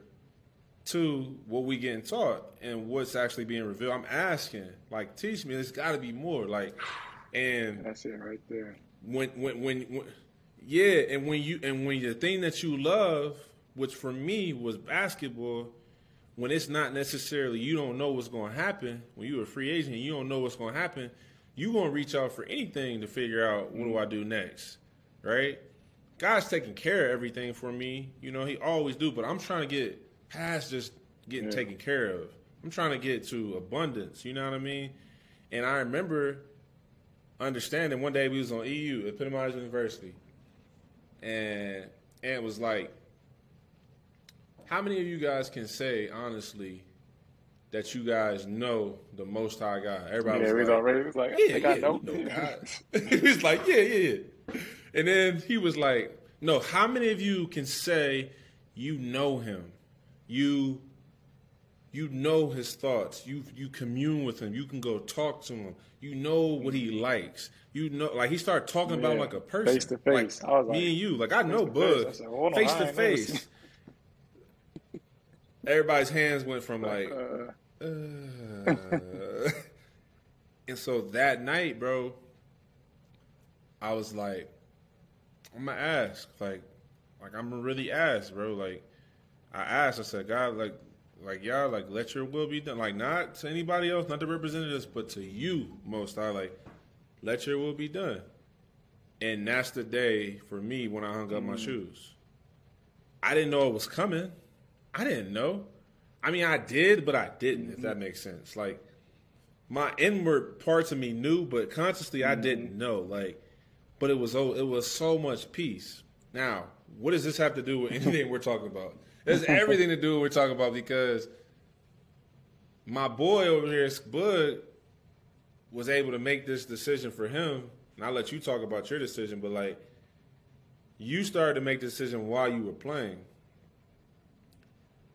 Speaker 5: to what we getting taught and what's actually being revealed. I'm asking, like, teach me. There's got to be more. Like, and
Speaker 6: That's it right there.
Speaker 5: when, when when when yeah, and when you and when the thing that you love, which for me was basketball, when it's not necessarily you don't know what's going to happen when you're a free agent, you don't know what's going to happen. You gonna reach out for anything to figure out what do I do next, right? God's taking care of everything for me. You know, He always do, but I'm trying to get past just getting
Speaker 6: Yeah.
Speaker 5: taken care of. I'm trying to get to abundance. You know what I mean? And I remember understanding one day we was on EU, Epitomized University, and and it was like, how many of you guys can say honestly that you guys know the Most High God? Everybody
Speaker 6: yeah,
Speaker 5: was like,
Speaker 6: already was like,
Speaker 5: yeah,
Speaker 6: I got
Speaker 5: yeah,
Speaker 6: no.
Speaker 5: you know God. he was like, yeah, yeah, yeah. And then he was like, no, how many of you can say you know him? You you know his thoughts. You you commune with him. You can go talk to him. You know what he likes. You know, like he started talking about him like a person,
Speaker 6: Face to face.
Speaker 5: Like,
Speaker 6: I was
Speaker 5: me and you. Like I know
Speaker 6: face.
Speaker 5: Bud
Speaker 6: I said, hold on,
Speaker 5: face to face. Everybody's hands went from like,
Speaker 6: Uh,
Speaker 5: uh, and so that night, bro, I was like, I'm gonna ask, like, like I'm gonna really ask, bro. Like, I asked, I said, God, like, like y'all, like, let your will be done. Like, not to anybody else, not the representatives, but to you, most. I like, let your will be done. And that's the day for me when I hung up my mm. shoes. I didn't know it was coming. I didn't know. I mean, I did, but I didn't. If that mm-hmm. makes sense. Like, my inward parts of me knew, but consciously I didn't mm-hmm. know. Like, but it was oh, it was so much peace. Now, what does this have to do with anything we're talking about? There's everything to do with what we're talking about because my boy over here, Bud, was able to make this decision for him. And I'll let you talk about your decision, but like, you started to make the decision while you were playing.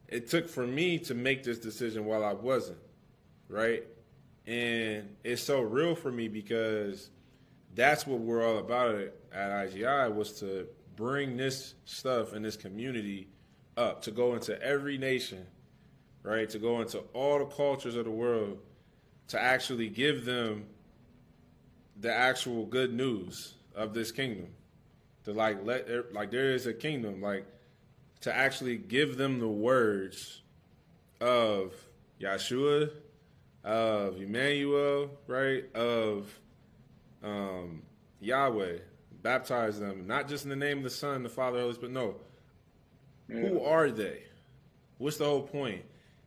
Speaker 5: It took for me to make this decision while I wasn't, right? And it's so real for me because that's what we're all about at IGI was to bring this stuff in this community up, to go into every nation, right? To go into all the cultures of the world, to actually give them the actual good news of this kingdom. To like let like there is a kingdom, like to actually give them the words of Yahshua, of Emmanuel, right? Of um, Yahweh. Baptize them, not just in the name of the Son, the Father, Holy Spirit. No. Who are they? What's the whole point?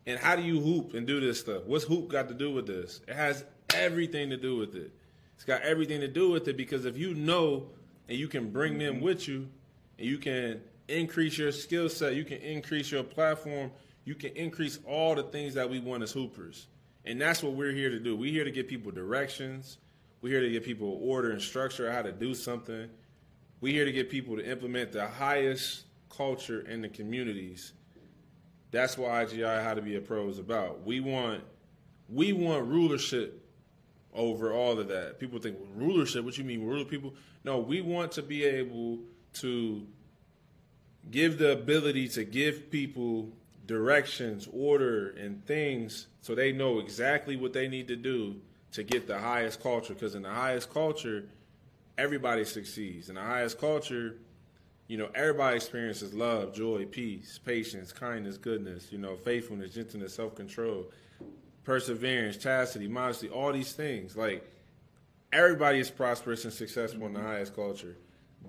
Speaker 5: And how do you hoop and do this stuff? What's hoop got to do with this? It has everything to do with it. It's got everything to do with it because if you know and you can bring them mm-hmm. with you and you can increase your skill set, you can increase your platform, you can increase all the things that we want as hoopers. And that's what we're here to do. We're here to give people directions. We're here to give people order and structure how to do something. We're here to get people to implement the highest culture in the communities. That's what IGI How to Be a Pro is about. We want we want rulership over all of that. People think well, rulership. What you mean, ruler people? No, we want to be able to give the ability to give people directions, order, and things so they know exactly what they need to do to get the highest culture. Because in the highest culture, everybody succeeds. In the highest culture, you know, everybody experiences love, joy, peace, patience, kindness, goodness, you know, faithfulness, gentleness, self control, perseverance, chastity, modesty, all these things. Like, everybody is prosperous and successful in the highest culture.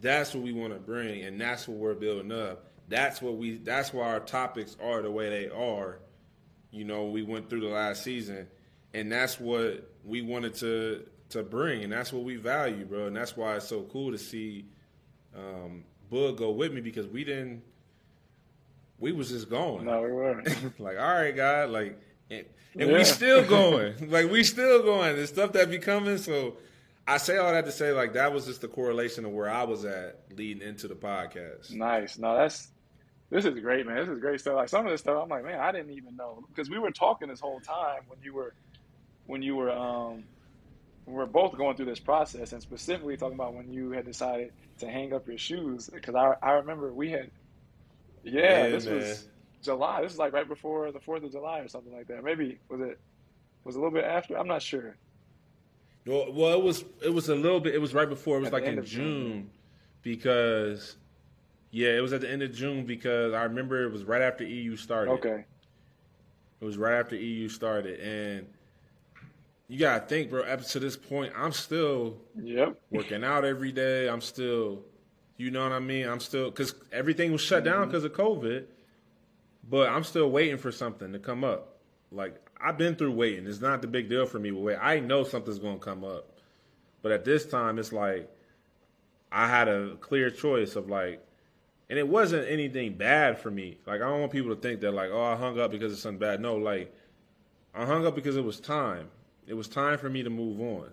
Speaker 5: That's what we want to bring, and that's what we're building up. That's what we. That's why our topics are the way they are. You know, we went through the last season, and that's what we wanted to to bring, and that's what we value, bro. And that's why it's so cool to see um, Bud go with me because we didn't. We was just going
Speaker 6: no, we weren't.
Speaker 5: like, all right, God, like, and, and
Speaker 6: Yeah.
Speaker 5: we still going, like, we still going. The stuff that be coming. So, I say all that to say, like, that was just the correlation of where I was at leading into the podcast.
Speaker 6: Nice. No, that's this is great, man. This is great stuff. Like some of this stuff, I'm like, man, I didn't even know because we were talking this whole time when you were when you were um were both going through this process and specifically talking about when you had decided to hang up your shoes because I I remember we had yeah,
Speaker 5: Yeah,
Speaker 6: this
Speaker 5: man.
Speaker 6: was July. This was like right before the Fourth of July or something like that. Maybe was it was it a little bit after? I'm not sure.
Speaker 5: Well, well, it was it was a little bit. It was right before. It was
Speaker 6: At
Speaker 5: like in
Speaker 6: June.
Speaker 5: June, because yeah, it was at the end of June because I remember it was right after EU started.
Speaker 6: Okay.
Speaker 5: It was right after EU started, and you gotta think, bro. Up to this point, I'm still
Speaker 6: Yep.
Speaker 5: working out every day. I'm still, you know what I mean? I'm still because everything was shut down mm-hmm. because of COVID, but I'm still waiting for something to come up. Like I've been through waiting. It's not the big deal for me. But wait, I know something's gonna come up, but at this time, it's like I had a clear choice of like, and it wasn't anything bad for me. Like I don't want people to think that like, oh, I hung up because of something bad. No, like I hung up because it was time. It was time for me to move on.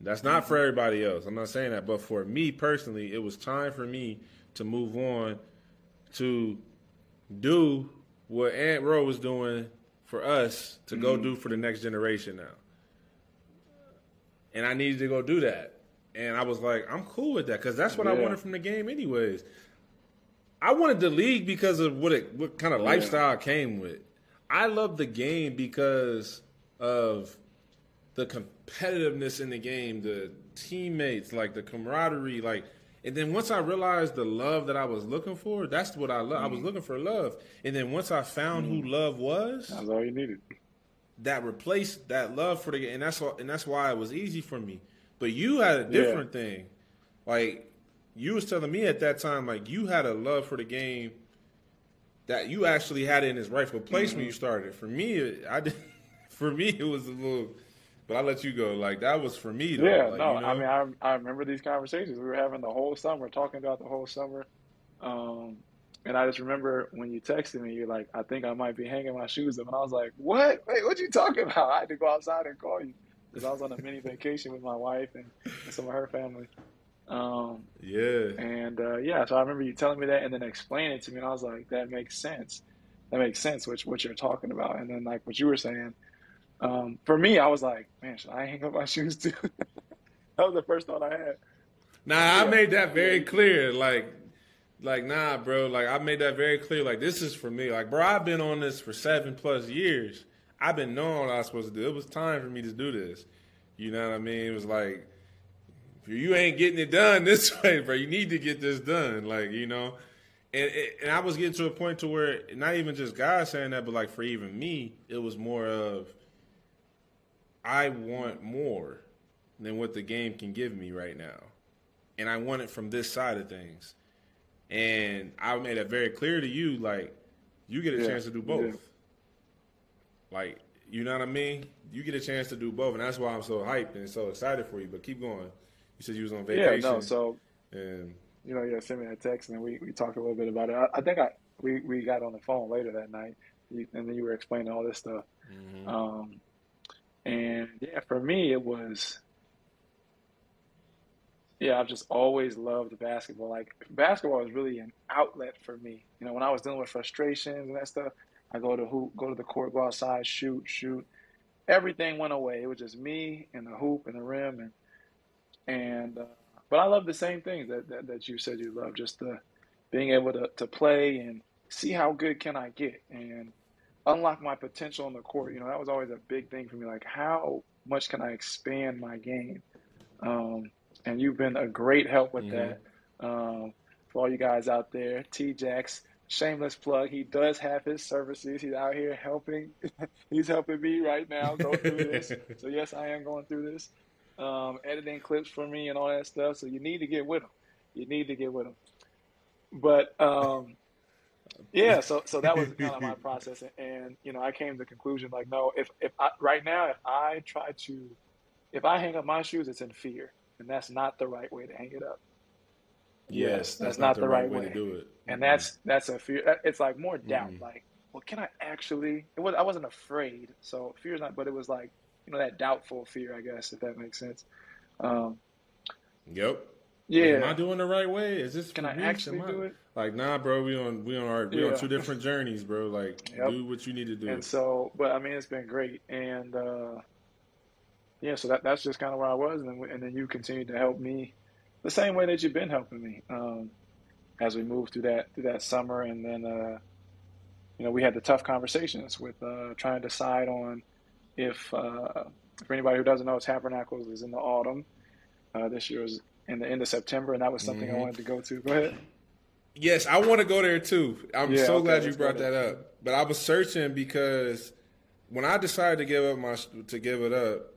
Speaker 5: That's not for everybody else. I'm not saying that, but for me personally, it was time for me to move on to do what Aunt Ro was doing for us to go mm-hmm. do for the next generation now. And I needed to go do that. And I was like, I'm cool with that because that's what I wanted from the game, anyways. I wanted the league because of what it, what kind of lifestyle it came with. I love the game because of the competitiveness in the game, the teammates, like the camaraderie, like. And then once I realized the love that I was looking for, that's what I love. I was looking for love, and then once I found who love was,
Speaker 6: That's all you needed.
Speaker 5: that replaced that love for the game, and that's why, and that's why it was easy for me. But you had a different thing, like you was telling me at that time, like you had a love for the game that you actually had it in its rightful place
Speaker 6: Mm-hmm.
Speaker 5: when you started. For me, I did. For me, it was a little, but I let you go. Like that was for me. Though.
Speaker 6: Yeah,
Speaker 5: Like,
Speaker 6: no,
Speaker 5: you know?
Speaker 6: I mean, I I remember these conversations we were having the whole summer, talking about the whole summer. Um, and I just remember when you texted me, you're like, I think I might be hanging my shoes up, and I was like, What? Wait, what you talking about? I had to go outside and call you because I was on a mini vacation with my wife and, and some of her family. Um,
Speaker 5: yeah,
Speaker 6: and uh, yeah, so I remember you telling me that and then explaining it to me, and I was like, that makes sense. That makes sense, which what you're talking about. And then like what you were saying, um, for me, I was like, man, should I hang up my shoes too? that was the first thought I had.
Speaker 5: Nah, I made that very clear. Like, like nah, bro. Like I made that very clear. Like this is for me. Like, bro, I've been on this for seven plus years. I've been knowing what I was supposed to do. It was time for me to do this. You know what I mean? It was like, if you ain't getting it done this way, bro, you need to get this done. Like, you know. And, and I was getting to a point to where not even just God saying that, but like for even me, it was more of I want more than what the game can give me right now. And I want it from this side of things. And I made it very clear to you, like, you get a
Speaker 6: Yeah,
Speaker 5: chance to do both.
Speaker 6: did.
Speaker 5: Like, you know what I mean? You get a chance to do both, and that's why I'm so hyped and so excited for you. But keep going. You said you was on vacation.
Speaker 6: Yeah, no. So
Speaker 5: and
Speaker 6: you know, yeah, sent me that text, and we, we talked a little bit about it. I, I think I we, we got on the phone later that night, and then you were explaining all this stuff.
Speaker 5: Mm-hmm.
Speaker 6: Um, and yeah, for me, it was. Yeah, I've just always loved basketball. Like basketball is really an outlet for me. You know, when I was dealing with frustrations and that stuff, I go to hoop, go to the court, go outside, shoot, shoot. Everything went away. It was just me and the hoop and the rim, and and uh, but I love the same things that, that that you said you love. Just the being able to to play and see how good can I get and unlock my potential on the court. You know, that was always a big thing for me. Like, how much can I expand my game? Um, and you've been a great help with that. Um, for all you guys out there, T Jax, shameless plug. He does have his services. He's out here helping. He's helping me right now go through this. So yes, I am going through this. Um, editing clips for me and all that stuff. So you need to get with him. You need to get with him. But um, yeah, so so that was kind of my process, and you know, I came to the conclusion like, no, if if I, right now, if I try to, if I hang up my shoes, it's in fear, and that's not the right way to hang it up.
Speaker 5: yes,
Speaker 6: that's not the right way.
Speaker 5: to do it.
Speaker 6: And that's that's a fear. It's like more doubt.
Speaker 5: Mhm.
Speaker 6: Like, well, can I actually? It was I wasn't afraid, so fear is not, but it was like you know that doubtful fear, I guess, if that makes sense. Um,
Speaker 5: Yep.
Speaker 6: yeah,
Speaker 5: Like, am I doing the right way? Is this
Speaker 6: can I actually do it?
Speaker 5: Like, nah, bro. We on we on our we on two different journeys, bro. Like,
Speaker 6: Yep.
Speaker 5: do what you need to do.
Speaker 6: And so, but I mean, it's been great, and uh, yeah, so that that's just kind of where I was, and then and then you continued to help me the same way that you've been helping me um, as we moved through that through that summer, and then uh, you know we had the tough conversations with uh, trying to decide on if uh, for anybody who doesn't know, Tabernacles is in the autumn. Uh, this year was in the end of September, and that was something I
Speaker 5: Mhm.
Speaker 6: wanted to go to. Go ahead.
Speaker 5: Yes, I want to go there too. I'm
Speaker 6: Yeah,
Speaker 5: so
Speaker 6: okay,
Speaker 5: glad you brought
Speaker 6: there.
Speaker 5: that up. But I was searching because when I decided to give up my to give it up,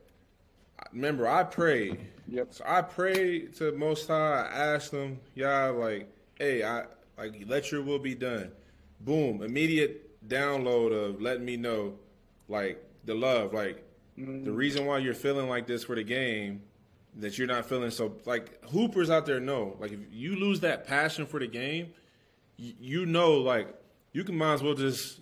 Speaker 5: remember I prayed.
Speaker 6: Yep.
Speaker 5: So I prayed to Most High. I asked him, y'all, like, hey, I like let your will be done. Boom, immediate download of letting me know, like the love, like
Speaker 6: Mm-hmm.
Speaker 5: the reason why you're feeling like this for the game, that you're not feeling so like hoopers out there know, like if you lose that passion for the game, you, you know, like you can might as well just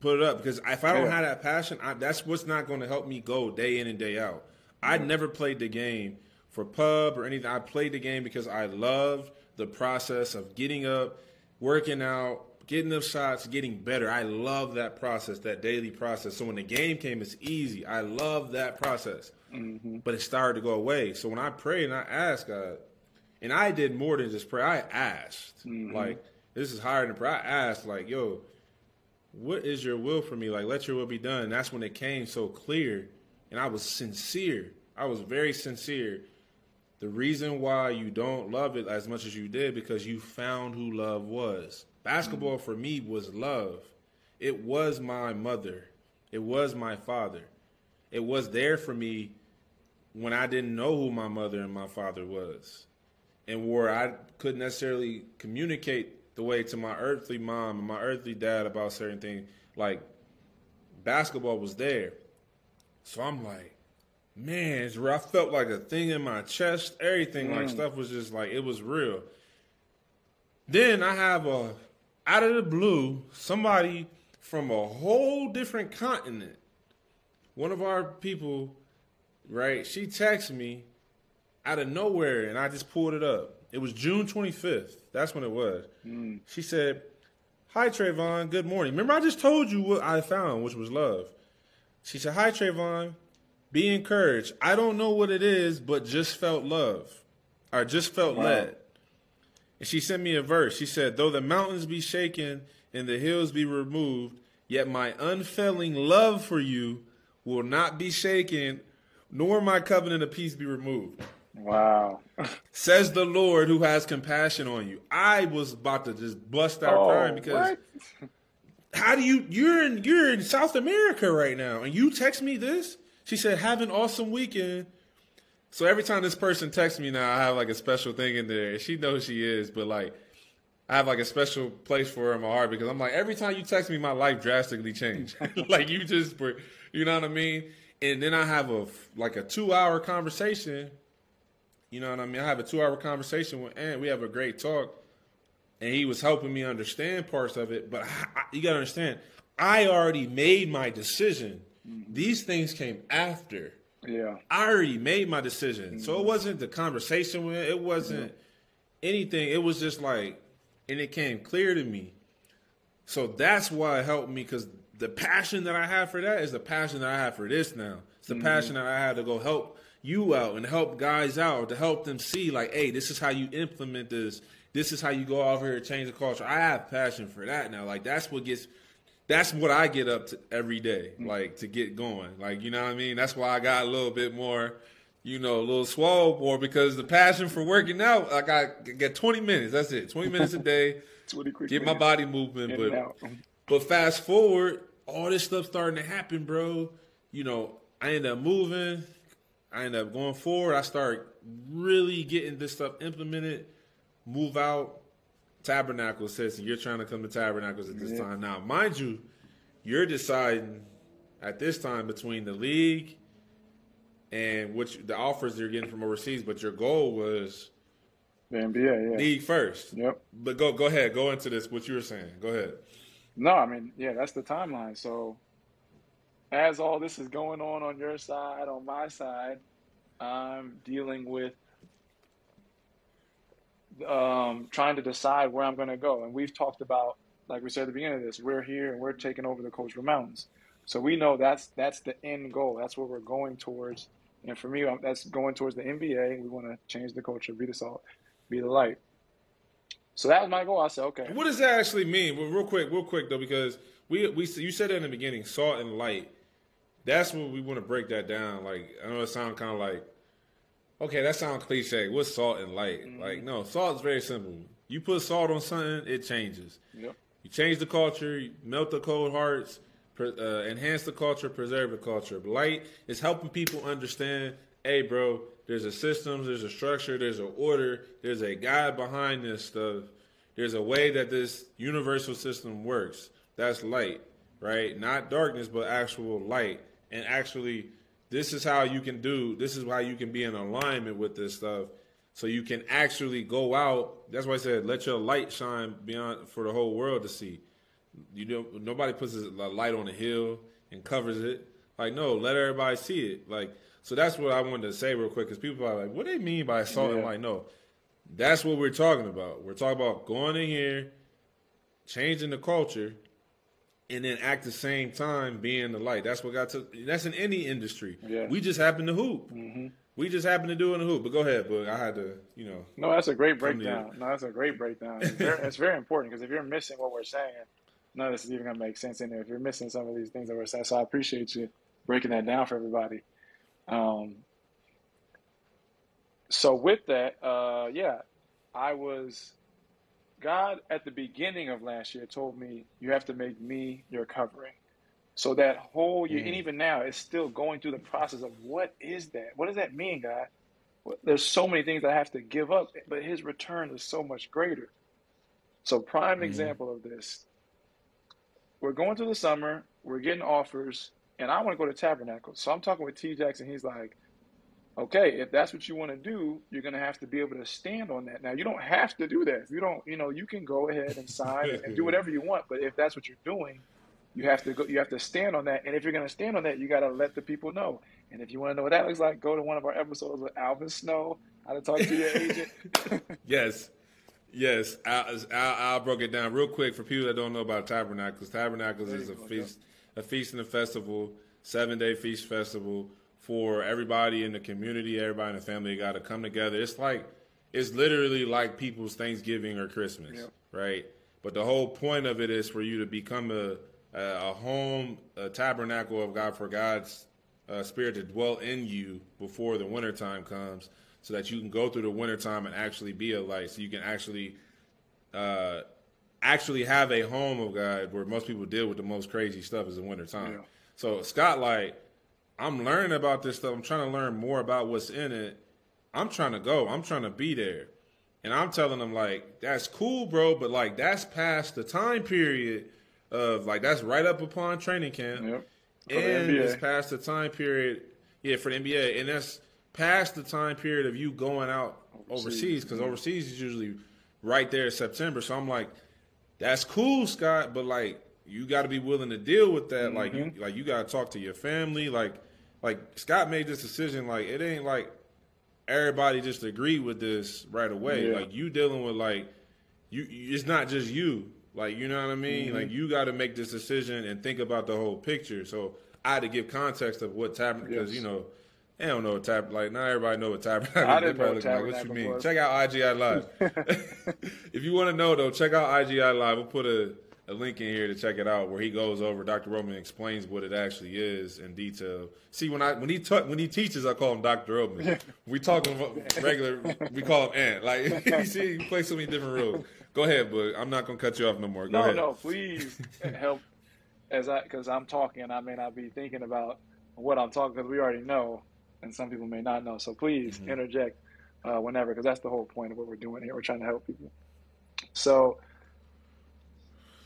Speaker 5: put it up because if I don't
Speaker 6: Yeah.
Speaker 5: have that passion, I, that's what's not going to help me go day in and day out. I never played the game for pub or anything. I played the game because I loved the process of getting up, working out, getting the shots, getting better. I love that process, that daily process. So when the game came, it's easy. I love that process.
Speaker 6: Mm-hmm.
Speaker 5: But it started to go away. So when I prayed and I asked God, and I did more than just pray, I asked.
Speaker 6: Mm-hmm.
Speaker 5: Like, this is higher than prayer. I asked, like, yo, what is your will for me? Like, let your will be done. And that's when it came so clear. And I was sincere. I was very sincere. The reason why you don't love it as much as you did because you found who love was. Basketball for me was love. It was my mother. It was my father. It was there for me when I didn't know who my mother and my father was. And where I couldn't necessarily communicate the way to my earthly mom and my earthly dad about certain things. Like basketball was there. So I'm like, man, it's real. I felt like a thing in my chest. Everything, like mm. stuff was just like it was real. Then I have a out of the blue somebody from a whole different continent. One of our people, right? She texted me out of nowhere, and I just pulled it up. It was June 25th. That's when it was. Mm. She said, "Hi Trayvon, good morning. Remember I just told you what I found, which was love." She said, "Hi Trayvon, be encouraged. I don't know what it is, but just felt love, or just felt led." And she sent me a verse. She said, Though the mountains be shaken and the hills be removed, yet my unfailing love for you will not be shaken, nor my covenant of peace be removed.
Speaker 6: Wow.
Speaker 5: Says the Lord who has compassion on you. I was about to just bust out
Speaker 6: Oh,
Speaker 5: crying because
Speaker 6: what?
Speaker 5: how do you you're in you're in South America right now and you text me this? She said, have an awesome weekend. So every time this person texts me now, I have like a special thing in there. She knows she is, but like I have like a special place for her in my heart because I'm like, every time you text me, my life drastically changed. like you just were, you know what I mean? And then I have a like a two hour conversation. You know what I mean? I have a two hour conversation with Ant. We have a great talk and he was helping me understand parts of it. But I, I, you gotta understand, I already made my decision. Mm. These things came after.
Speaker 6: Yeah.
Speaker 5: I already made my decision, so it mm-hmm. wasn't the conversation with it. It wasn't anything. It was just like, and it came clear to me. So that's why it helped me because the passion that I have for that is the passion that I have for this now. It's the passion mm-hmm. that I have to go help you out and help guys out to help them see like, hey, this is how you implement this. This is how you go out here and change the culture. I have passion for that now. Like that's what gets that's what I get up to every day, mm-hmm. like to get going. Like, you know what I mean? That's why I got a little bit more, you know, a little swole more because the passion for working out, like I got get 20 minutes. That's it. 20 minutes a day.
Speaker 6: 20 quick
Speaker 5: Get my body moving. But
Speaker 6: mm-hmm.
Speaker 5: but fast forward, all this stuff starting to happen, bro. You know, I end up moving. I end up going forward. I start really getting this stuff implemented. Move out. Tabernacle says you're trying to come to Tabernacles at this
Speaker 6: Yeah.
Speaker 5: time. Now, mind you, you're deciding at this time between the league and which the offers you're getting from overseas, but your goal was
Speaker 6: The NBA, yeah.
Speaker 5: league first.
Speaker 6: Yep.
Speaker 5: But go go ahead, go into this. What you were saying. Go ahead.
Speaker 6: No, I mean, yeah, that's the timeline. So, as all this is going on on your side, on my side, I'm dealing with um, trying to decide where I'm going to go. And we've talked about, like we said at the beginning of this, we're here and we're taking over the Coachville Mountains. So we know that's that's the end goal. That's what we're going towards. And for me, that's going towards the NBA. We want to change the culture, be the salt, be the light. So that was my goal. I said, okay.
Speaker 5: What does that actually mean? Well, real quick, real quick though, because we we you said it in the beginning, salt and light. That's what we want to break that down. Like I know it sounds kind of like, okay, that sounds cliche. What's salt and light?
Speaker 6: Mm-hmm.
Speaker 5: Like no, salt is very simple. You put salt on something, it changes.
Speaker 6: Yep.
Speaker 5: You change the culture, melt the cold hearts, pre- uh, enhance the culture, preserve the culture. Light is helping people understand. Hey, bro, there's a system, there's a structure, there's an order, there's a guide behind this stuff. There's a way that this universal system works. That's light, right? Not darkness, but actual light. And actually, this is how you can do. This is how you can be in alignment with this stuff so you can actually go out. That's why I said, let your light shine beyond for the whole world to see. You know, nobody puts a light on a hill and covers it. Like, no, let everybody see it. Like, so that's what I wanted to say real quick because people are like, what do they mean by salt and light? No, that's what we're talking about. We're talking about going in here changing the culture, and then at the same time being the light. That's what got to. That's in any industry.
Speaker 6: Yeah.
Speaker 5: We just happen to hoop. We just happen to do it in the hoop. But go ahead, but I had to, you know.
Speaker 6: No, that's a great breakdown. No, that's a great breakdown. It's very, it's very important because if you're missing what we're saying, none of this is even going to make sense in there. If you're missing some of these things that we're saying, so I appreciate you breaking that down for everybody. Um, so with that, uh, yeah, I was. God at the beginning of last year told me you have to make me your covering. So that whole year, and mm. even now, it's still going through the process of what is that? What does that mean, God? There's so many things I have to give up, but His return is so much greater. So, prime mm. example of this: we're going through the summer, we're getting offers, and I want to go to Tabernacle. So I'm talking with T Jackson. He's like, okay, if that's what you want to do, you're going to have to be able to stand on that. Now, you don't have to do that. If you don't, you know, you can go ahead and sign and, do whatever you want. But if that's what you're doing, you have to go. You have to stand on that. And if you're going to stand on that, you got to let the people know. And if you want to know what that looks like, go to one of our episodes with Alvin Snow, how to talk to your agent.
Speaker 5: Yes. Yes, Al, Al broke it down real quick for people that don't know about Tabernacles. Tabernacles is a feast, a feast and a festival, seven day feast festival for everybody in the community, everybody in the family got to come together. It's like, it's literally like people's Thanksgiving or Christmas,
Speaker 6: Yep.
Speaker 5: right? But the whole point of it is for you to become a a, a home, a tabernacle of God for God's uh, spirit to dwell in you before the wintertime comes, so that you can go through the wintertime and actually be a light, so you can actually uh, actually have a home of God where most people deal with the most crazy stuff is the wintertime.
Speaker 6: Yeah.
Speaker 5: So Scott, like, I'm learning about this stuff. I'm trying to learn more about what's in it. I'm trying to go. I'm trying to be there. And I'm telling them like, that's cool, bro, but like that's past the time period of like that's right up upon training camp.
Speaker 6: Yep.
Speaker 5: And it's past the time period, yeah, for the NBA, and that's past the time period of you going out overseas because overseas is usually right there in September. So I'm like, that's cool, Scott, but like you got to be willing to deal with that. Like you, like you got to talk to your family. Like, like Scott made this decision. Like it ain't like everybody just agreed with this right away.
Speaker 6: Yeah.
Speaker 5: Like you dealing with like you. It's not just you. Like you know what I mean.
Speaker 6: Mm-hmm.
Speaker 5: Like you got to make this decision and think about the whole picture. So I had to give context of what tabernacle because
Speaker 6: Yes.
Speaker 5: you know. They don't know what type like not everybody know what type
Speaker 6: I didn't know
Speaker 5: probably
Speaker 6: what
Speaker 5: like, what you mean?
Speaker 6: was.
Speaker 5: Check out IGI Live. if you want to know though, check out IGI Live. We'll put a, a link in here to check it out where he goes over. Dr. Roman explains what it actually is in detail. See, when I when he ta- when he teaches, I call him Dr. Roman. we talking about regular, we call him Ant. Like you see, you play so many different roles. Go ahead, but I'm not gonna cut you off no more. Go
Speaker 6: No,
Speaker 5: ahead.
Speaker 6: no, please help as I because I'm talking and I may not be thinking about what I'm talking because we already know, and some people may not know. So please
Speaker 5: Mm-hmm.
Speaker 6: interject uh, whenever because that's the whole point of what we're doing here. We're trying to help people. So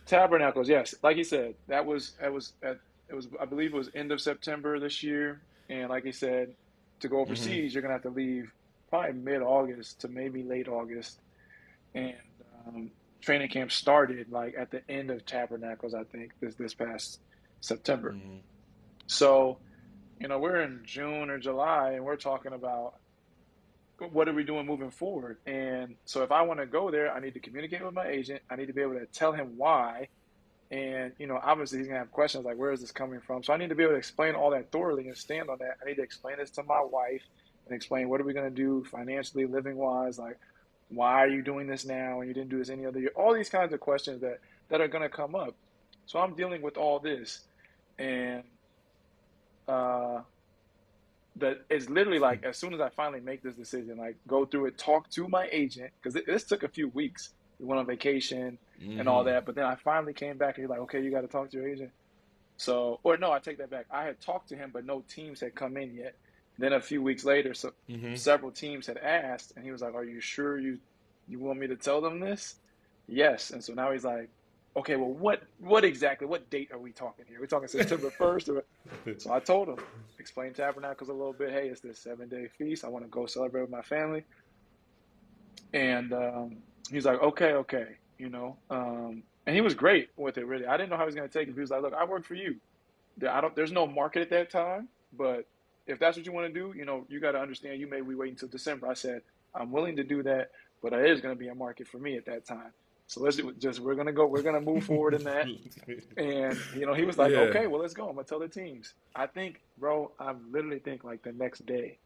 Speaker 6: tabernacles, yes, like he said, that was that was at, it was I believe it was end of September this year, and like he said, to go overseas, you're gonna have to leave probably mid August to maybe late August, and um, training camp started like at the end of tabernacles, I think this this past September.
Speaker 5: Mhm.
Speaker 6: So, you know, we're in June or July, and we're talking about what are we doing moving forward. And so, if I want to go there, I need to communicate with my agent. I need to be able to tell him why. And you know, obviously, he's gonna have questions like, "Where is this coming from?" So I need to be able to explain all that thoroughly and stand on that. I need to explain this to my wife and explain what are we gonna do financially, living wise, like why are you doing this now and you didn't do this any other year? All these kinds of questions that that are gonna come up. So I'm dealing with all this, and uh, that it's literally like as soon as I finally make this decision, like go through it, talk to my agent because this took a few weeks. We went on vacation and all that, but then I finally came back and he's like, okay, you got to talk to your agent. So, or no, I take that back. I had talked to him, but no teams had come in yet. Then a few weeks later, so
Speaker 5: Mhm.
Speaker 6: several teams had asked, and he was like, "Are you sure you you want me to tell them this?" Yes. And so now he's like, "Okay, well, what what exactly? What date are we talking here? We're talking September first, so I told him, explain tabernacles a little bit. Hey, it's this seven day feast. I want to go celebrate with my family. And um, he's like, okay, okay, you know. Um, and he was great with it. Really, I didn't know how he was going to take it. He was like, look, I work for you. I don't. There's no market at that time, but if that's what you want to do, you know, you got to understand. You may be waiting until December. I said, I'm willing to do that, but there is going to be a market for me at that time. So let's just we're gonna go. We're gonna move forward in that. And you know, he was like,
Speaker 5: Yeah.
Speaker 6: okay, well, let's go. I'm gonna tell the teams. I think, bro, I literally think like the next day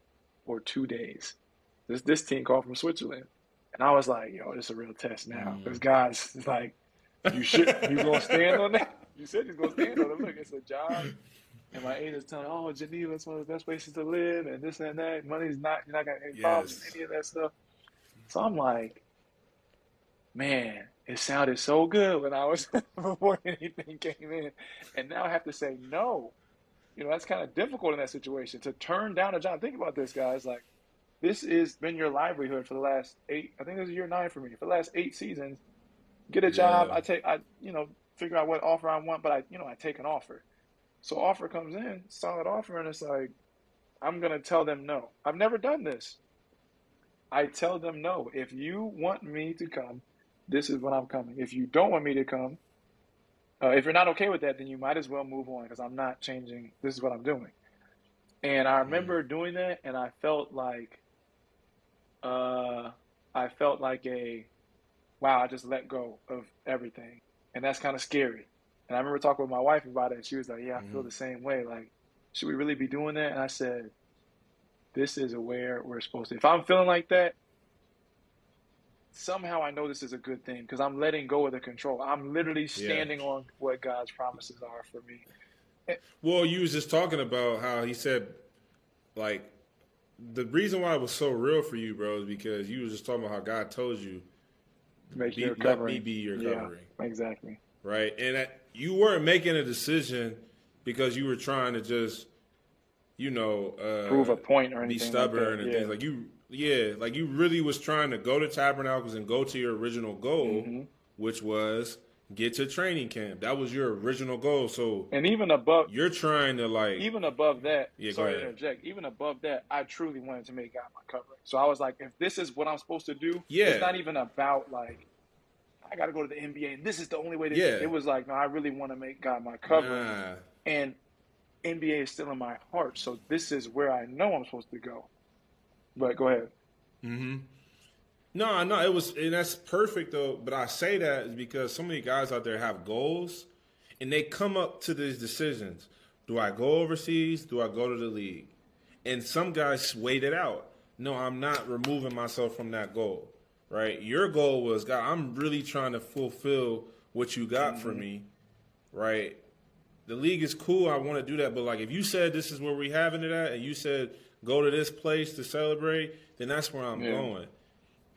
Speaker 6: or two days, this this team called from Switzerland, and I was like, yo, this is a real test now.
Speaker 5: Mm.
Speaker 6: This guy's it's like, you should, you gonna stand on that? You said you're gonna stand on it. Look, it's a job. And my agent's telling, oh, Geneva is one of the best places to live, and this and that. Money's not, you're not gonna any problems
Speaker 5: Yes.
Speaker 6: with any of that stuff. So I'm like, man, it sounded so good when I was before anything came in, and now I have to say no. You know, that's kind of difficult in that situation to turn down a job. Think about this, guys. Like, this has been your livelihood for the last eight. I think this is year nine for me. For the last eight seasons, get a job.
Speaker 5: Yeah.
Speaker 6: I take. I you know figure out what offer I want, but I you know I take an offer. So offer comes in, solid offer, and it's like I'm gonna tell them no. I've never done this. I tell them no. If you want me to come, this is when I'm coming. If you don't want me to come, uh, if you're not okay with that, then you might as well move on because I'm not changing. This is what I'm doing. And I remember doing that, and I felt like, uh, I felt like a, wow, I just let go of everything, and that's kind of scary. And I remember talking with my wife about it, and she was like, "Yeah, I feel
Speaker 5: Mhm.
Speaker 6: the same way. Like, should we really be doing that?" And I said, "This is where we're supposed to. If I'm feeling like that, somehow I know this is a good thing because I'm letting go of the control. I'm literally standing on what God's promises are for me.
Speaker 5: Well, you was just talking about how he said, like, the reason why it was so real for you, bro, is because you was just talking about how God told you,
Speaker 6: Make
Speaker 5: Be-
Speaker 6: your
Speaker 5: let
Speaker 6: covering.
Speaker 5: me be your
Speaker 6: Yeah, exactly.
Speaker 5: right? And that you weren't making a decision because you were trying to just, you know, uh,
Speaker 6: Prove a point or
Speaker 5: be stubborn
Speaker 6: like that.
Speaker 5: and
Speaker 6: yeah.
Speaker 5: things like you. Yeah, like you really was trying to go to Tabernacles and go to your original goal,
Speaker 6: Mm-hmm.
Speaker 5: which was get to training camp. That was your original goal. So
Speaker 6: And even above,
Speaker 5: you're trying to like,
Speaker 6: even above that,
Speaker 5: Yeah, go
Speaker 6: sorry to interject. Even above that, I truly wanted to make God my covering. So I was like, if this is what I'm supposed to do,
Speaker 5: Yeah.
Speaker 6: it's not even about like I got to go to the NBA and this is the only way to.
Speaker 5: Yeah.
Speaker 6: It was like, no, I really want to make God my covering,
Speaker 5: nah,
Speaker 6: and NBA is still in my heart. So this is where I know I'm supposed to go. But go ahead.
Speaker 5: Mm-hmm. No, no, it was, and that's perfect though. But I say that is because so many guys out there have goals, and they come up to these decisions: Do I go overseas? Do I go to the league? And some guys wait it out. No, I'm not removing myself from that goal. Right? Your goal was, God, I'm really trying to fulfill what you got for me. Right? The league is cool. I want to do that, but like if you said this is where we having it at, and you said go to this place to celebrate, then that's where I'm
Speaker 6: Yeah.
Speaker 5: going.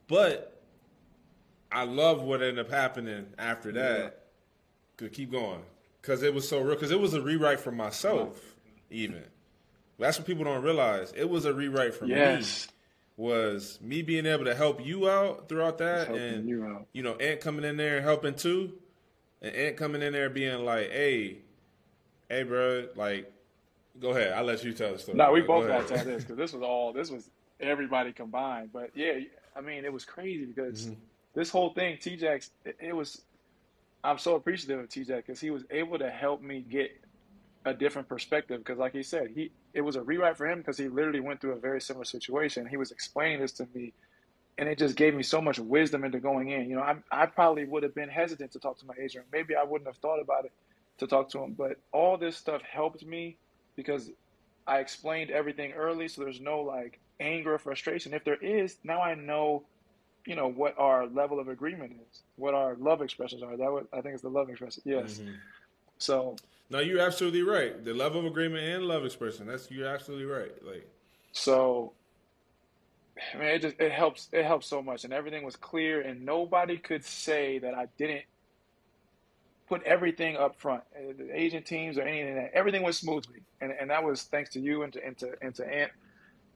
Speaker 5: But I love what ended up happening after that.
Speaker 6: Yeah.
Speaker 5: Could keep going because it was so real. Because it was a rewrite for myself, even. That's what people don't realize. It was a rewrite for
Speaker 6: Yes.
Speaker 5: me. Was me being able to help you out throughout that, and
Speaker 6: you out.
Speaker 5: you know, Ant coming in there and helping too, and Ant coming in there being like, "Hey, hey, bro, like, go ahead. I'll let you tell the story."
Speaker 6: No, we both got to tell this because this was all this was everybody combined. But yeah, I mean, it was crazy because
Speaker 5: Mm-hmm.
Speaker 6: this whole thing, T-Jax, it, it was. I'm so appreciative of T-Jax because he was able to help me get a different perspective. Because, like he said, he it was a rewrite for him because he literally went through a very similar situation. He was explaining this to me, and it just gave me so much wisdom into going in. You know, I I probably would have been hesitant to talk to my agent. Maybe I wouldn't have thought about it to talk to him. But all this stuff helped me because I explained everything early, so there's no like anger or frustration. If there is, now I know, you know, what our level of agreement is, what our love expressions are. That would, I think it's the love expression. Yes.
Speaker 5: Mm-hmm.
Speaker 6: So
Speaker 5: No, you're absolutely right. The level of agreement and love expression. That's you're absolutely right. Like,
Speaker 6: so I mean, it just it helps it helps so much, and everything was clear, and nobody could say that I didn't put everything up front. Uh, The agent teams or anything that everything went smoothly, and and that was thanks to you and to and to, and to Ant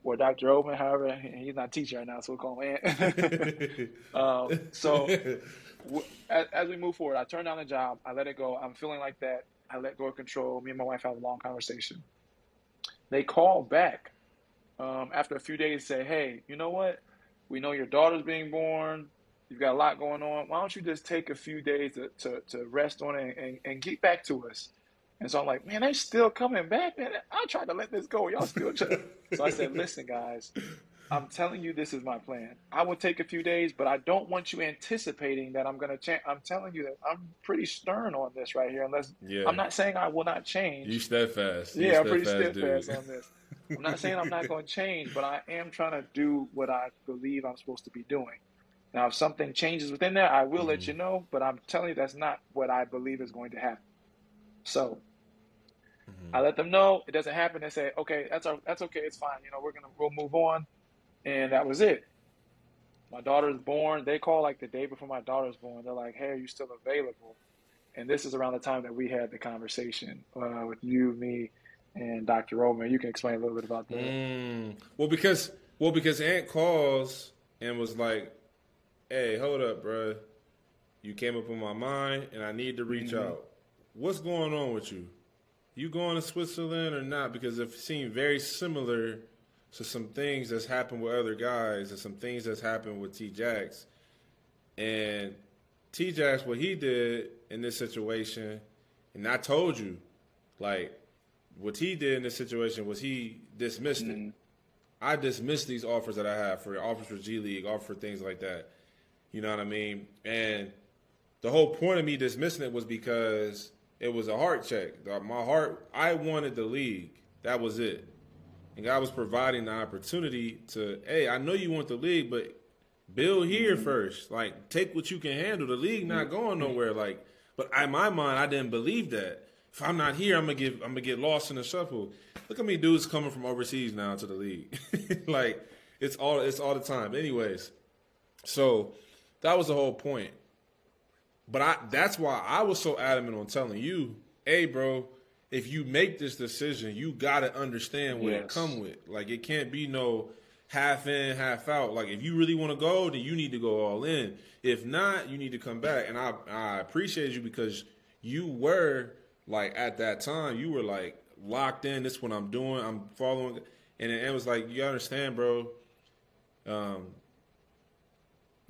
Speaker 6: or Dr. Oben, however he's not teacher right now, so we'll call him Ant. um, so w- as, as we move forward, I turn down the job, I let it go. I'm feeling like that. I let go of control. Me and my wife have a long conversation. They call back um, after a few days, say, "Hey, you know what? We know your daughter's being born. You've got a lot going on. Why don't you just take a few days to, to, to rest on it and, and get back to us?" And so I'm like, "Man, they're still coming back, man. I tried to let this go. Y'all still." So I said, "Listen, guys, I'm telling you, this is my plan. I will take a few days, but I don't want you anticipating that I'm going to change. I'm telling you that I'm pretty stern on this right here. Unless
Speaker 5: Yeah.
Speaker 6: I'm not saying I will not change.
Speaker 5: You steadfast. You
Speaker 6: yeah, I'm pretty
Speaker 5: steadfast
Speaker 6: steadfast
Speaker 5: dude.
Speaker 6: on this. I'm not saying I'm not going to change, but I am trying to do what I believe I'm supposed to be doing. Now, if something changes within that, I will let you know. But I'm telling you, that's not what I believe is going to happen. So I let them know it doesn't happen. They say, okay, that's our, that's okay, it's fine. You know, we're gonna we'll move on, and that was it. My daughter's born. They call like the day before my daughter's born. They're like, hey, are you still available? And this is around the time that we had the conversation uh, with you, me, and Dr. Roman. You can explain a little bit about that.
Speaker 5: Mm. Well, because well because Aunt calls and was like, "Hey, hold up, bruh. You came up on my mind, and I need to reach
Speaker 6: Mm-hmm.
Speaker 5: out. What's going on with you? You going to Switzerland or not? Because it seemed very similar to some things that's happened with other guys and some things that's happened with T Jax. And T Jax, what he did in this situation, and I told you, like, what he did in this situation was he dismissed it. I dismissed these offers that I have for offers for G League, offers for things like that. You know what I mean? And the whole point of me dismissing it was because it was a heart check. My heart, I wanted the league. That was it. And God was providing the opportunity to, hey, I know you want the league, but build here mm-hmm. first. Like, take what you can handle. The league not mm-hmm. going nowhere. Like, but in my mind, I didn't believe that. If I'm not here, I'm gonna get I'm gonna get lost in the shuffle. Look at me, dudes coming from overseas now to the league. like, it's all it's all the time. Anyways, so that was the whole point. But I that's why I was so adamant on telling you, hey bro, if you make this decision, you gotta understand what it
Speaker 6: Yes.
Speaker 5: come with. Like it can't be no half in, half out. Like if you really want to go, then you need to go all in. If not, you need to come back. And I I appreciate you because you were like at that time, you were like locked in. This is what I'm doing. I'm following, and it, it was like you understand, bro. Um,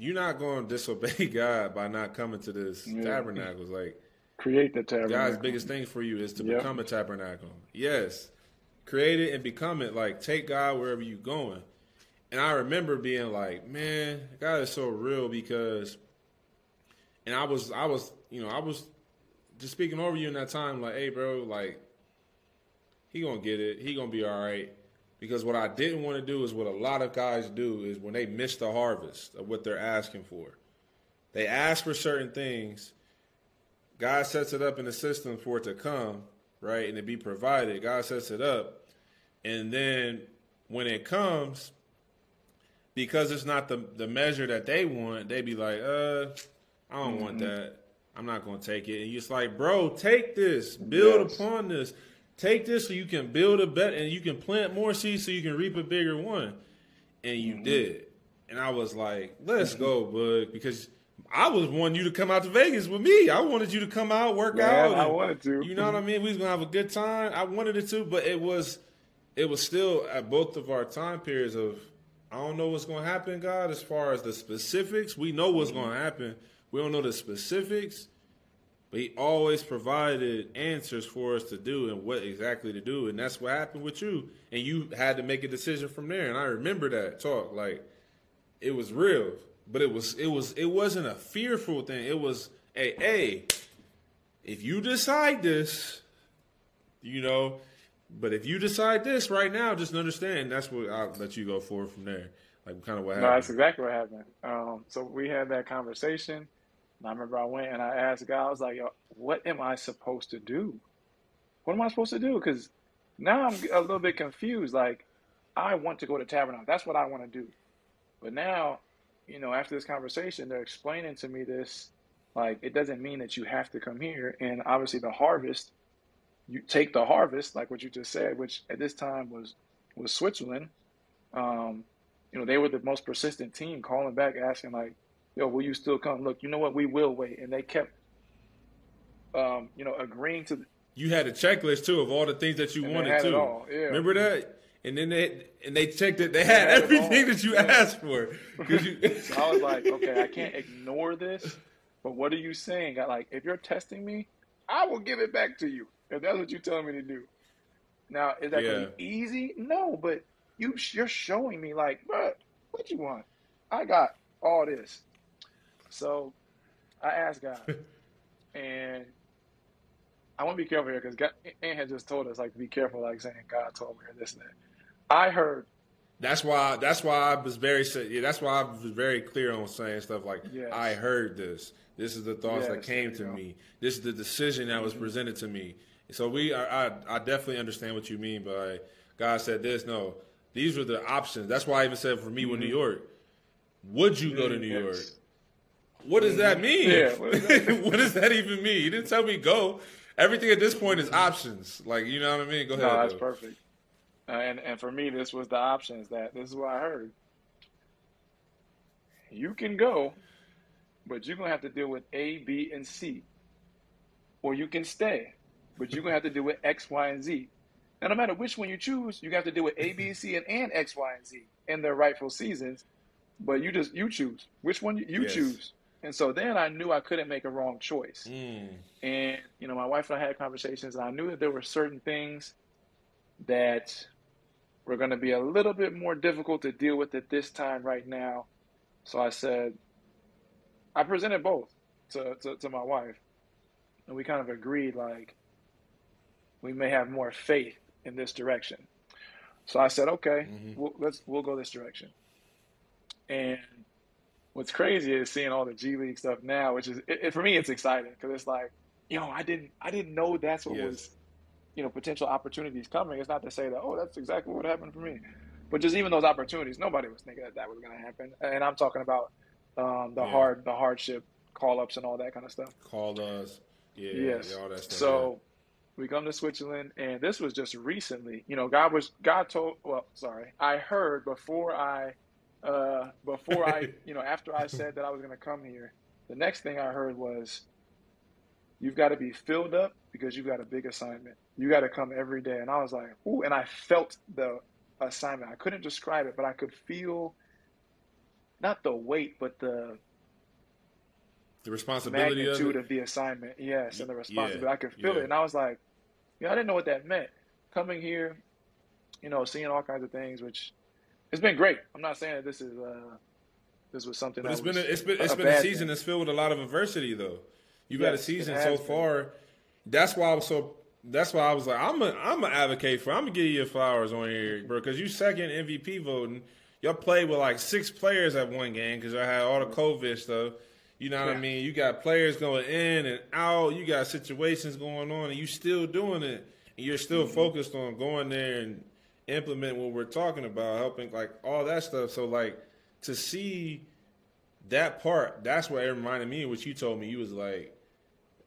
Speaker 5: you're not going to disobey God by not coming to this
Speaker 6: Yeah.
Speaker 5: tabernacles. Like
Speaker 6: Create the tabernacle.
Speaker 5: God's biggest thing for you is to
Speaker 6: Yep.
Speaker 5: become a tabernacle. Yes, create it and become it. Like take God wherever you're going. And I remember being like, man, God is so real because. And I was, I was, you know, I was just speaking over you in that time, like, hey, bro, like, he gonna get it. He gonna be all right. Because what I didn't want to do is what a lot of guys do is when they miss the harvest of what they're asking for. They ask for certain things. God sets it up in the system for it to come, right, and to be provided. God sets it up, and then when it comes, because it's not the the measure that they want, they be like, "Uh, I don't want that. I'm not going to take it." And you're just like, "Bro, take this. Build
Speaker 6: Yes.
Speaker 5: upon this. Take this so you can build a bet and you can plant more seeds so you can reap a bigger one." And you mm-hmm. did. And I was like, "Let's go, bud," because I was wanting you to come out to Vegas with me. I wanted you to come out, work
Speaker 6: Man,
Speaker 5: out.
Speaker 6: I
Speaker 5: and-
Speaker 6: wanted to.
Speaker 5: You know what I mean? We was gonna have a good time. I wanted it to, but it was, it was still at both of our time periods of, I don't know what's gonna happen, God. As far as the specifics, we know what's mm-hmm. gonna happen. We don't know the specifics, but He always provided answers for us to do and what exactly to do, and that's what happened with you. And you had to make a decision from there. And I remember that talk like it was real, but it was it was it wasn't a fearful thing. It was a hey, if you decide this, you know, but if you decide this right now, just understand that's what I'll let you go forward from there. Like kind of what
Speaker 6: No, that's exactly what happened. Um, so we had that conversation. And I remember I went and I asked God, I was like, Yo, what am I supposed to do? What am I supposed to do? Because now I'm a little bit confused. Like, I want to go to Tabernacle. That's what I want to do. But now, you know, after this conversation, they're explaining to me this. Like, it doesn't mean that you have to come here. And obviously, the harvest, you take the harvest, like what you just said, which at this time was was Switzerland. Um, you know, they were the most persistent team calling back, asking like, "Yo, will you still come?" Look, you know what? We will wait, and they kept, um, you know, agreeing to.
Speaker 5: You had a checklist too of all the things that you wanted to.
Speaker 6: yeah.
Speaker 5: Remember that? And then they and they checked it. They had,
Speaker 6: had
Speaker 5: everything that you
Speaker 6: yeah.
Speaker 5: asked for. you-
Speaker 6: So I was like, okay, I can't ignore this. But what are you saying? I like, if you're testing me, I will give it back to you. If that's what you're telling me to do. Now, is that gonna be easy? No, but you you're showing me like, what what you want? I got all this. So I asked God, and I want to be careful here because God Ant had just told us like to be careful, like saying God told me or this and that. I heard
Speaker 5: That's why. That's why I was very. Yeah, that's why I was very clear on saying stuff like,
Speaker 6: Yes.
Speaker 5: "I heard this. This is the thoughts that came to
Speaker 6: go.
Speaker 5: me. This is the decision that was mm-hmm. presented to me." So we, I, I, I definitely understand what you mean by God said this. No, these were the options. That's why I even said for me with New mm-hmm. York, would you go to mm-hmm. New York? What does that mean?
Speaker 6: Yeah, what does that mean?
Speaker 5: what does that even mean? You didn't tell me go. Everything at this point is options. Like you know what I mean? Go ahead.
Speaker 6: No, that's perfect. Uh, and and for me, this was the options. That this is what I heard. You can go, but you're gonna have to deal with A, B, and C. Or you can stay, but you're gonna have to deal with X, Y, and Z. Now, no matter which one you choose, you have to deal with A, B, C, and, and X, Y, and Z in their rightful seasons. But you just you choose which one you, you
Speaker 5: Yes.
Speaker 6: choose. And so then I knew I couldn't make a wrong choice.
Speaker 5: Mm.
Speaker 6: And you know, my wife and I had conversations, and I knew that there were certain things that were going to be a little bit more difficult to deal with at this time right now. So I said, I presented both to, to, to my wife, and we kind of agreed like we may have more faith in this direction. So I said, okay, we'll, let's we'll go this direction. And what's crazy is seeing all the G League stuff now, which is it, it- for me, it's exciting because it's like, yo, I didn't I didn't know that's what
Speaker 5: Yes.
Speaker 6: was, you know, potential opportunities coming. It's not to say that oh, that's exactly what happened for me, but just even those opportunities, nobody was thinking that that was going to happen. And I'm talking about um, the
Speaker 5: Yeah.
Speaker 6: hard the hardship call ups and all that kind of stuff.
Speaker 5: Called us. Yeah.
Speaker 6: Yes.
Speaker 5: yeah, all that stuff.
Speaker 6: So we come to Switzerland, and this was just recently. You know, God was God told. Well, sorry, I heard before I, uh, before I, you know, after I said that I was going to come here. The next thing I heard was, you've got to be filled up because you've got a big assignment. You got to come every day, and I was like, ooh, and I felt the assignment. I couldn't describe it, but I could feel. Not the weight, but the
Speaker 5: the responsibility of
Speaker 6: magnitude
Speaker 5: it.
Speaker 6: of, the assignment, yes, and the
Speaker 5: Yeah,
Speaker 6: responsibility. I could feel
Speaker 5: yeah.
Speaker 6: it, and I was like, yeah, I didn't know what that meant. Coming here, you know, seeing all kinds of things, which it's been great. I'm not saying that this is uh, this was something.
Speaker 5: But
Speaker 6: that
Speaker 5: it's been a, it's been it's
Speaker 6: a
Speaker 5: been a season
Speaker 6: thing.
Speaker 5: that's filled with a lot of adversity though. You've had a season so
Speaker 6: been.
Speaker 5: far. That's why I was so. That's why I was like, I'm a I'm an advocate for. I'm gonna give you your flowers on here, bro, because you second MVP voting. Y'all played with like six players at one game because I had all the COVID stuff. You know what I mean? You got players going in and out. You got situations going on, and you still doing it. And you're still
Speaker 6: Mm-hmm.
Speaker 5: focused on going there and implement what we're talking about, helping like all that stuff. So like to see that part, that's what it reminded me of what you told me. You was like,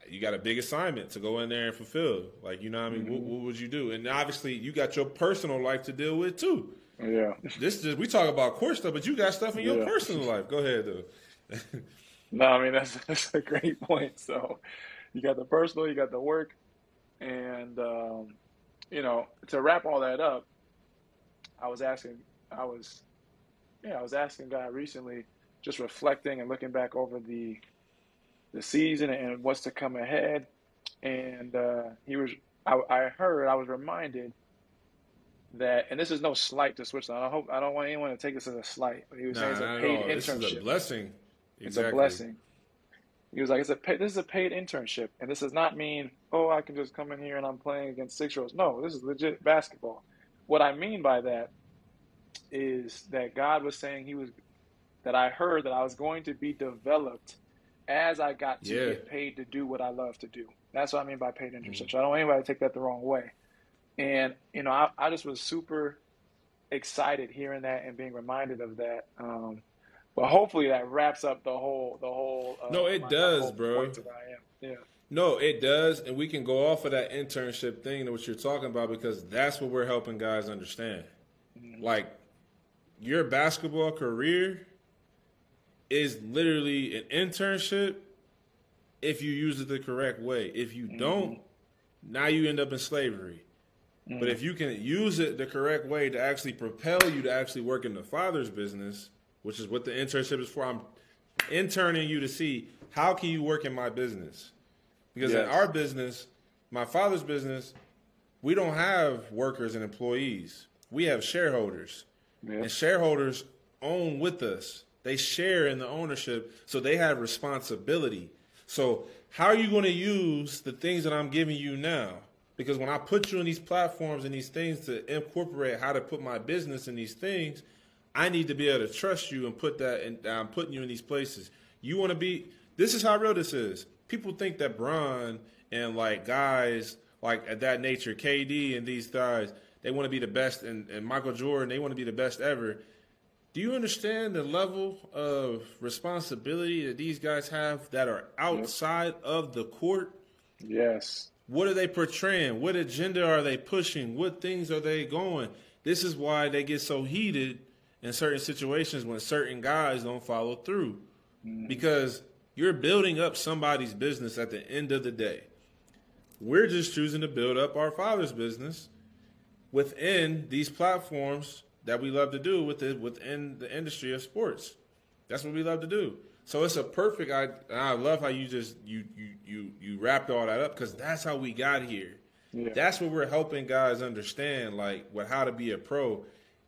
Speaker 5: you got a big assignment to go in there and fulfill. Like, you know what I mean? What, what would you do? And obviously, you got your personal life to deal with too.
Speaker 6: Yeah,
Speaker 5: This is we talk about court stuff, but you got stuff in your
Speaker 6: Yeah.
Speaker 5: personal life. Go ahead though.
Speaker 6: no, I mean that's that's a great point. So you got the personal, you got the work, and um, you know to wrap all that up, I was asking, I was, yeah, I was asking God recently, just reflecting and looking back over the the season and what's to come ahead, and uh, he was, I, I heard, I was reminded that, and this is no slight to Switzerland. I hope I don't want anyone to take this as a slight, but he was
Speaker 5: Nah,
Speaker 6: saying it's a paid
Speaker 5: This is a
Speaker 6: internship.
Speaker 5: blessing.
Speaker 6: It's a blessing. He was like, "It's a pay, this is a paid internship, and this does not mean oh I can just come in here and I'm playing against six year olds. No, this is legit basketball. What I mean by that is that God was saying He was that I heard that I was going to be developed as I got to
Speaker 5: Yeah.
Speaker 6: get paid to do what I love to do. That's what I mean by paid
Speaker 5: Mm-hmm.
Speaker 6: internship. I don't want anybody to take that the wrong way. And you know, I, I just was super excited hearing that and being reminded of that. Um, but hopefully that wraps up the whole the whole. Uh,
Speaker 5: No, it
Speaker 6: my-
Speaker 5: does, bro.
Speaker 6: point to I am. Yeah.
Speaker 5: No, it does, and we can go off of that internship thing that what you're talking about because that's what we're helping guys understand. Like your basketball career is literally an internship if you use it the correct way. If you mm-hmm. don't, now you end up in slavery. But if mm-hmm. you can use it the correct way to actually propel you to actually work in the father's business, which is what the internship is for, I'm interning you to see how can you work in my business. Because in our business, my father's business, we don't have workers and employees. we have shareholders,
Speaker 6: Yeah.
Speaker 5: and shareholders own with us. They share in the ownership, so they have responsibility. So, how are you going to use the things that I'm giving you now? Because when I put you in these platforms and these things to incorporate how to put my business in these things, I need to be able to trust you and put that. And I'm putting you in these places. You want to be. This is how real this is. People think that Bron and like guys like at that nature, KD and these guys, they want to be the best, and, and Michael Jordan, they want to be the best ever. Do you understand the level of responsibility that these guys have that are outside of the court?
Speaker 6: Yes.
Speaker 5: What are they portraying? What agenda are they pushing? What things are they going? This is why they get so heated in certain situations when certain guys don't follow through. Mm. Because you're building up somebody's business at the end of the day. We're just choosing to build up our father's business within these platforms that we love to do with the, within the industry of sports. That's what we love to do. So it's a perfect. I I love how you just you you you you wrapped all that up because that's how we got here.
Speaker 6: Yeah.
Speaker 5: That's what we're helping guys understand, like what how to be a pro.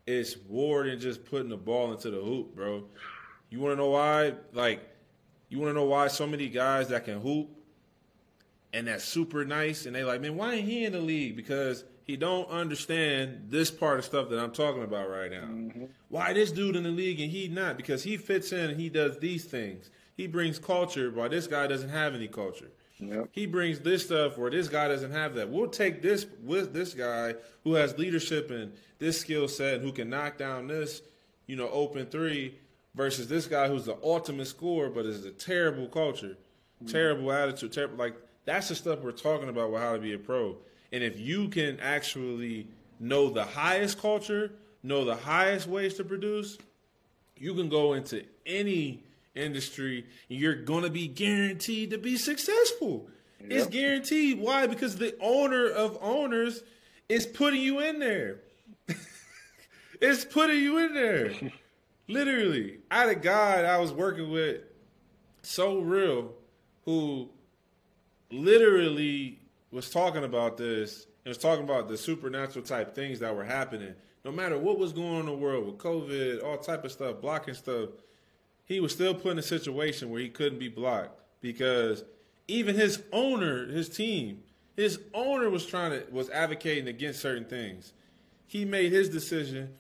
Speaker 5: It's more than just putting the ball into the hoop, bro. You want to know why? Like, you want to know why so many guys that can hoop and that's super nice, and they like, man, why ain't he in the league? Because he don't understand this part of stuff that I'm talking about right now. Mm-hmm. Why this dude in the league and he not? Because he fits in and he does these things. He brings culture, while this guy doesn't have any culture.
Speaker 6: Yep.
Speaker 5: He brings this stuff where this guy doesn't have that. We'll take this with this guy who has leadership and this skill set and who can knock down this, you know, open three versus this guy who's the ultimate scorer but is a terrible culture, terrible attitude, terrible like that's the stuff we're talking about with how to be a pro. And if you can actually know the highest culture, know the highest ways to produce, you can go into any industry and you're going to be guaranteed to be successful. It's guaranteed. Why? Because the owner of owners is putting you in there. it's putting you in there. Literally. I had a guy I was working with, so real, who literally was talking about this and was talking about the supernatural type things that were happening. No matter what was going on in the world with COVID, all type of stuff, blocking stuff, he was still put in a situation where he couldn't be blocked because even his owner, his team, his owner was trying to was advocating against certain things. He made his decision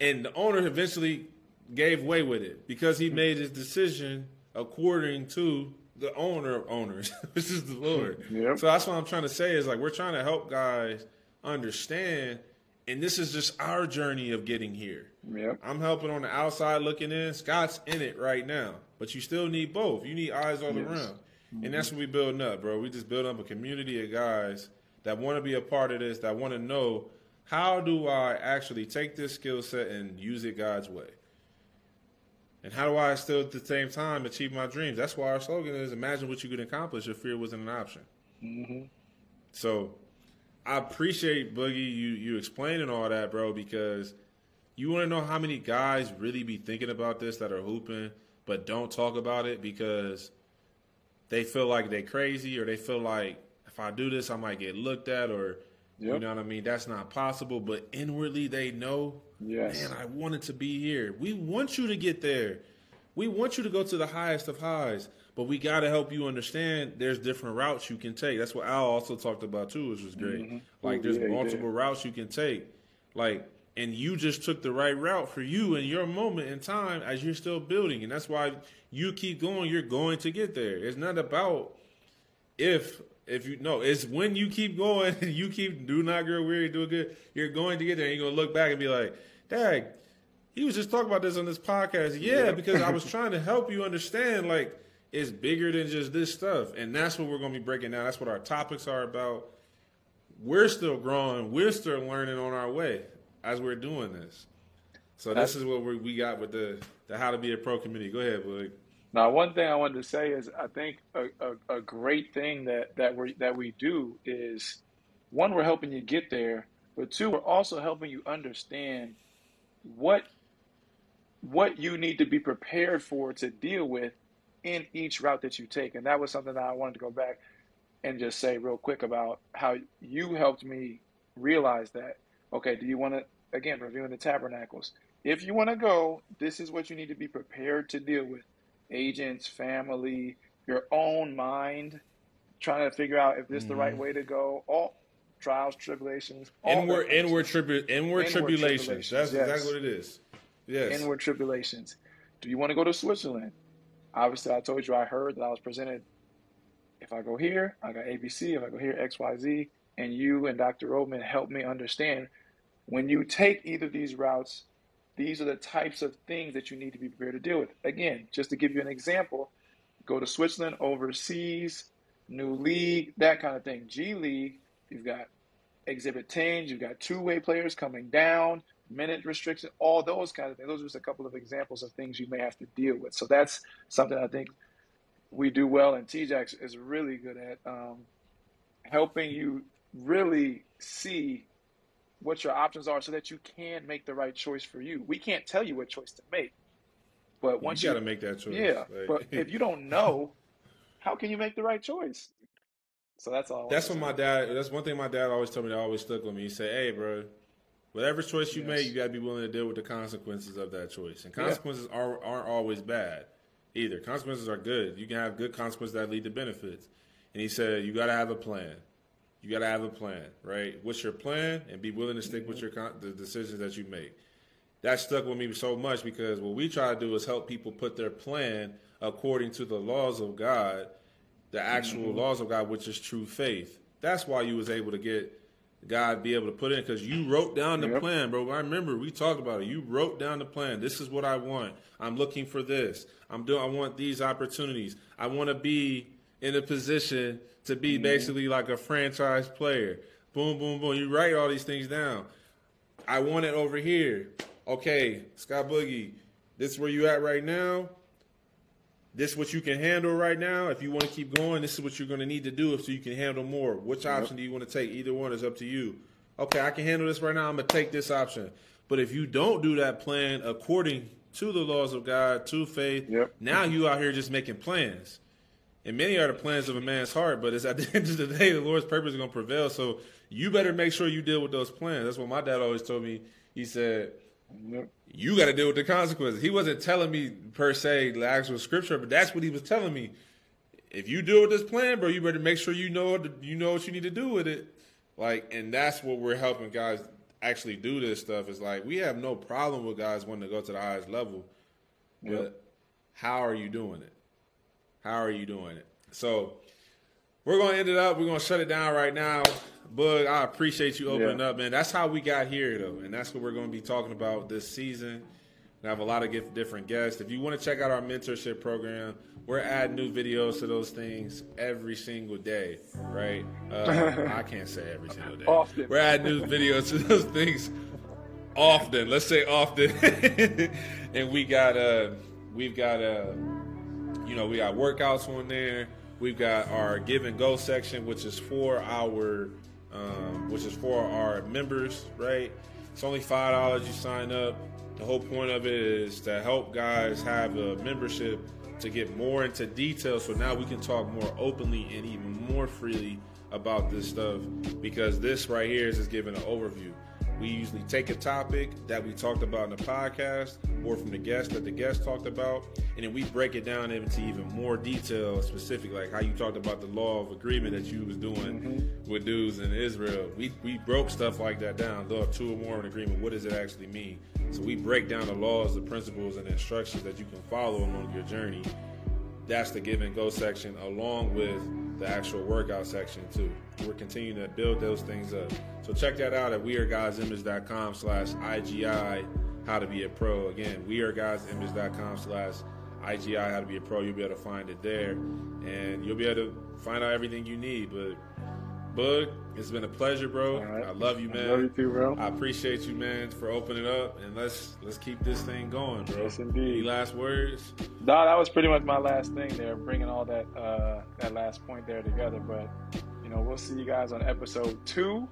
Speaker 5: and the owner eventually gave way with it because he made his decision according to the owner of owners, which is the Lord.
Speaker 6: Yep.
Speaker 5: So that's what I'm trying to say is like we're trying to help guys understand, and this is just our journey of getting here.
Speaker 6: Yep.
Speaker 5: I'm helping on the outside looking in. Scott's in it right now, but you still need both. You need eyes all
Speaker 6: Yes.
Speaker 5: around, and mm-hmm. that's what we building up, bro. We just build up a community of guys that want to be a part of this, that want to know how do I actually take this skill set and use it God's way. And how do I still at the same time achieve my dreams? That's why our slogan is imagine what you could accomplish if fear wasn't an option. Mm-hmm. So I appreciate Boogie you you explaining all that, bro, because you want to know how many guys really be thinking about this that are hooping but don't talk about it because they feel like they crazy or they feel like if I do this I might get looked at or you know what I mean that's not possible but inwardly they know
Speaker 6: Yes.
Speaker 5: man I wanted to be here. We want you to get there. We want you to go to the highest of highs, but we got to help you understand there's different routes you can take. That's what Al also talked about too, which was great. Like there's
Speaker 6: Mm-hmm. Yeah,
Speaker 5: multiple routes you can take. Like and you just took the right route for you in your moment in time as you're still building and that's why you keep going, you're going to get there. It's not about if if you no, it's when you keep going and you keep do not grow weary, do good, you're going to get there and you're gonna look back and be like, Dad, he was just talking about this on this podcast. Yeah, because I was trying to help you understand like it's bigger than just this stuff. And that's what we're gonna be breaking down. That's what our topics are about. We're still growing, we're still learning on our way as we're doing this. So this is what we we got with the the how to be a pro community. Go ahead, Boog.
Speaker 6: Now, one thing I wanted to say is I think a, a, a great thing that, that we that we do is one, we're helping you get there, but two, we're also helping you understand what what you need to be prepared for to deal with in each route that you take. And that was something that I wanted to go back and just say real quick about how you helped me realize that. Okay, do you want to again reviewing the tabernacles? If you want to go, this is what you need to be prepared to deal with: agents, family, your own mind, trying to figure out if this is the right mm-hmm. way to go. All trials, tribulations, all
Speaker 5: Inward, inward, tribu- inward,
Speaker 6: Inward
Speaker 5: tribulations.
Speaker 6: tribulations,
Speaker 5: That's
Speaker 6: yes.
Speaker 5: exactly what it is. Yes.
Speaker 6: inward tribulations. Do you want to go to Switzerland? Obviously, I told you I heard that I was presented. If I go here, I got ABC. If I go here, XYZ. And you and Dr. Roman helped me understand when you take either of these routes, these are the types of things that you need to be prepared to deal with. Again, just to give you an example, go to Switzerland, overseas, new league, that kind of thing. G League, you've got exhibit 10s, you've got two way players coming down, minute restriction, all those kind of things. Those are just a couple of examples of things you may have to deal with. So that's something I think we do well, and TJAX is really good at um, helping you really see what your options are so that you can make the right choice for you. We can't tell you what choice to make. But once
Speaker 5: you got to make that choice.
Speaker 6: yeah,
Speaker 5: Like-
Speaker 6: but if you don't know, how can you make the right choice? So that's all.
Speaker 5: That's what my dad. That's one thing my dad always told me that always stuck with me. He said, "Hey, bro, whatever choice you
Speaker 6: Yes.
Speaker 5: make, you got to be willing to deal with the consequences of that choice. And
Speaker 6: Yeah.
Speaker 5: consequences are, aren't always bad either. Consequences are good. You can have good consequences that lead to benefits. And he said, you got to have a plan. You got to have a plan, right? What's your plan? And be willing to stick with your con- the decisions that you make. That stuck with me so much because what we try to do is help people put their plan according to the laws of God, the actual
Speaker 6: Mm-hmm.
Speaker 5: laws of God, which is true faith. That's why you was able to get God be able to put in because you wrote down the
Speaker 6: Yep.
Speaker 5: plan, bro. I remember we talked about it. You wrote down the plan. This is what I want. I'm looking for this. I'm doing. I want these opportunities. I want to be in a position to be mm-hmm. basically like a franchise player. Boom, boom, boom. You write all these things down. I want it over here. Okay, Scott Boogie, this is where you at right now. This is what you can handle right now. If you want to keep going, this is what you're going to need to do so you can handle more. Which option do you want to take? Either one is up to you. Okay, I can handle this right now. I'm going to take this option. But if you don't do that plan according to the laws of God, to faith,
Speaker 6: Yep.
Speaker 5: now you out here just making plans. And many are the plans of a man's heart, but it's at the end of the day, the Lord's purpose is going to prevail. So you better make sure you deal with those plans. That's what my dad always told me. He said, you got to deal with the consequences. He wasn't telling me per se the actual scripture, but that's what he was telling me. If you deal with this plan, bro, you better make sure you know what you know what you need to do with it. Like, and that's what we're helping guys actually do this stuff. Is like we have no problem with guys wanting to go to the highest level, but
Speaker 6: Yep.
Speaker 5: how are you doing it? How are you doing it? So we're gonna end it up. We're gonna shut it down right now. Boog, I appreciate you opening
Speaker 6: Yeah.
Speaker 5: up, man. That's how we got here, though, and that's what we're gonna be talking about this season. We have a lot of different guests. If you want to check out our mentorship program, we're adding new videos to those things every single day, right? Uh, I can't say every single day.
Speaker 6: Often.
Speaker 5: We're adding new videos to those things often. Let's say often. and we got uh we've got uh you know, we got workouts on there. We've got our give and go section, which is for our um, which is for our members, right? It's only five dollars you sign up. The whole point of it is to help guys have a membership to get more into detail so now we can talk more openly and even more freely about this stuff because this right here is just giving an overview. We usually take a topic that we talked about in the podcast or from the guest that the guest talked about, and then we break it down into even more detail, specific, like how you talked about the law of agreement that you was doing mm-hmm. with dudes in Israel. We we broke stuff like that down. Law two or more in agreement. What does it actually mean? So we break down the laws, the principles, and the instructions that you can follow along your journey. That's the give and go section, along with the actual workout section too. We're continuing to build those things up. So check that out at weareguydsimage.com slash IGI how to be a pro. Again, weareguydsimage.com slash IGI how to be a pro. You'll be able to find it there. And you'll be able to find out everything you need. But Boog, it's been a pleasure, bro.
Speaker 6: Right.
Speaker 5: I love you,
Speaker 6: I
Speaker 5: man.
Speaker 6: love you too, bro.
Speaker 5: I appreciate you, man, for opening up, and let's let's keep this thing going, bro.
Speaker 6: Yes, indeed.
Speaker 5: Any last words?
Speaker 6: No, that was pretty much my last thing there, bringing all that uh, that last point there together. But you know, we'll see you guys on episode two.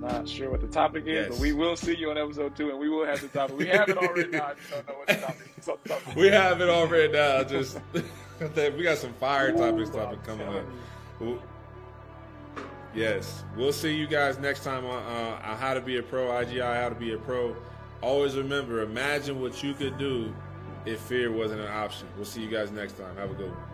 Speaker 6: Not sure what the topic is,
Speaker 5: Yes.
Speaker 6: but we will see you on episode two, and we will have the topic. We have it already. Now, I just don't know what the topic is. topic.
Speaker 5: We have it already now. Just we got some fire topics topic coming up. Yes. We'll see you guys next time on uh, How to Be a Pro, IGI How to Be a Pro. Always remember, imagine what you could do if fear wasn't an option. We'll see you guys next time. Have a good one.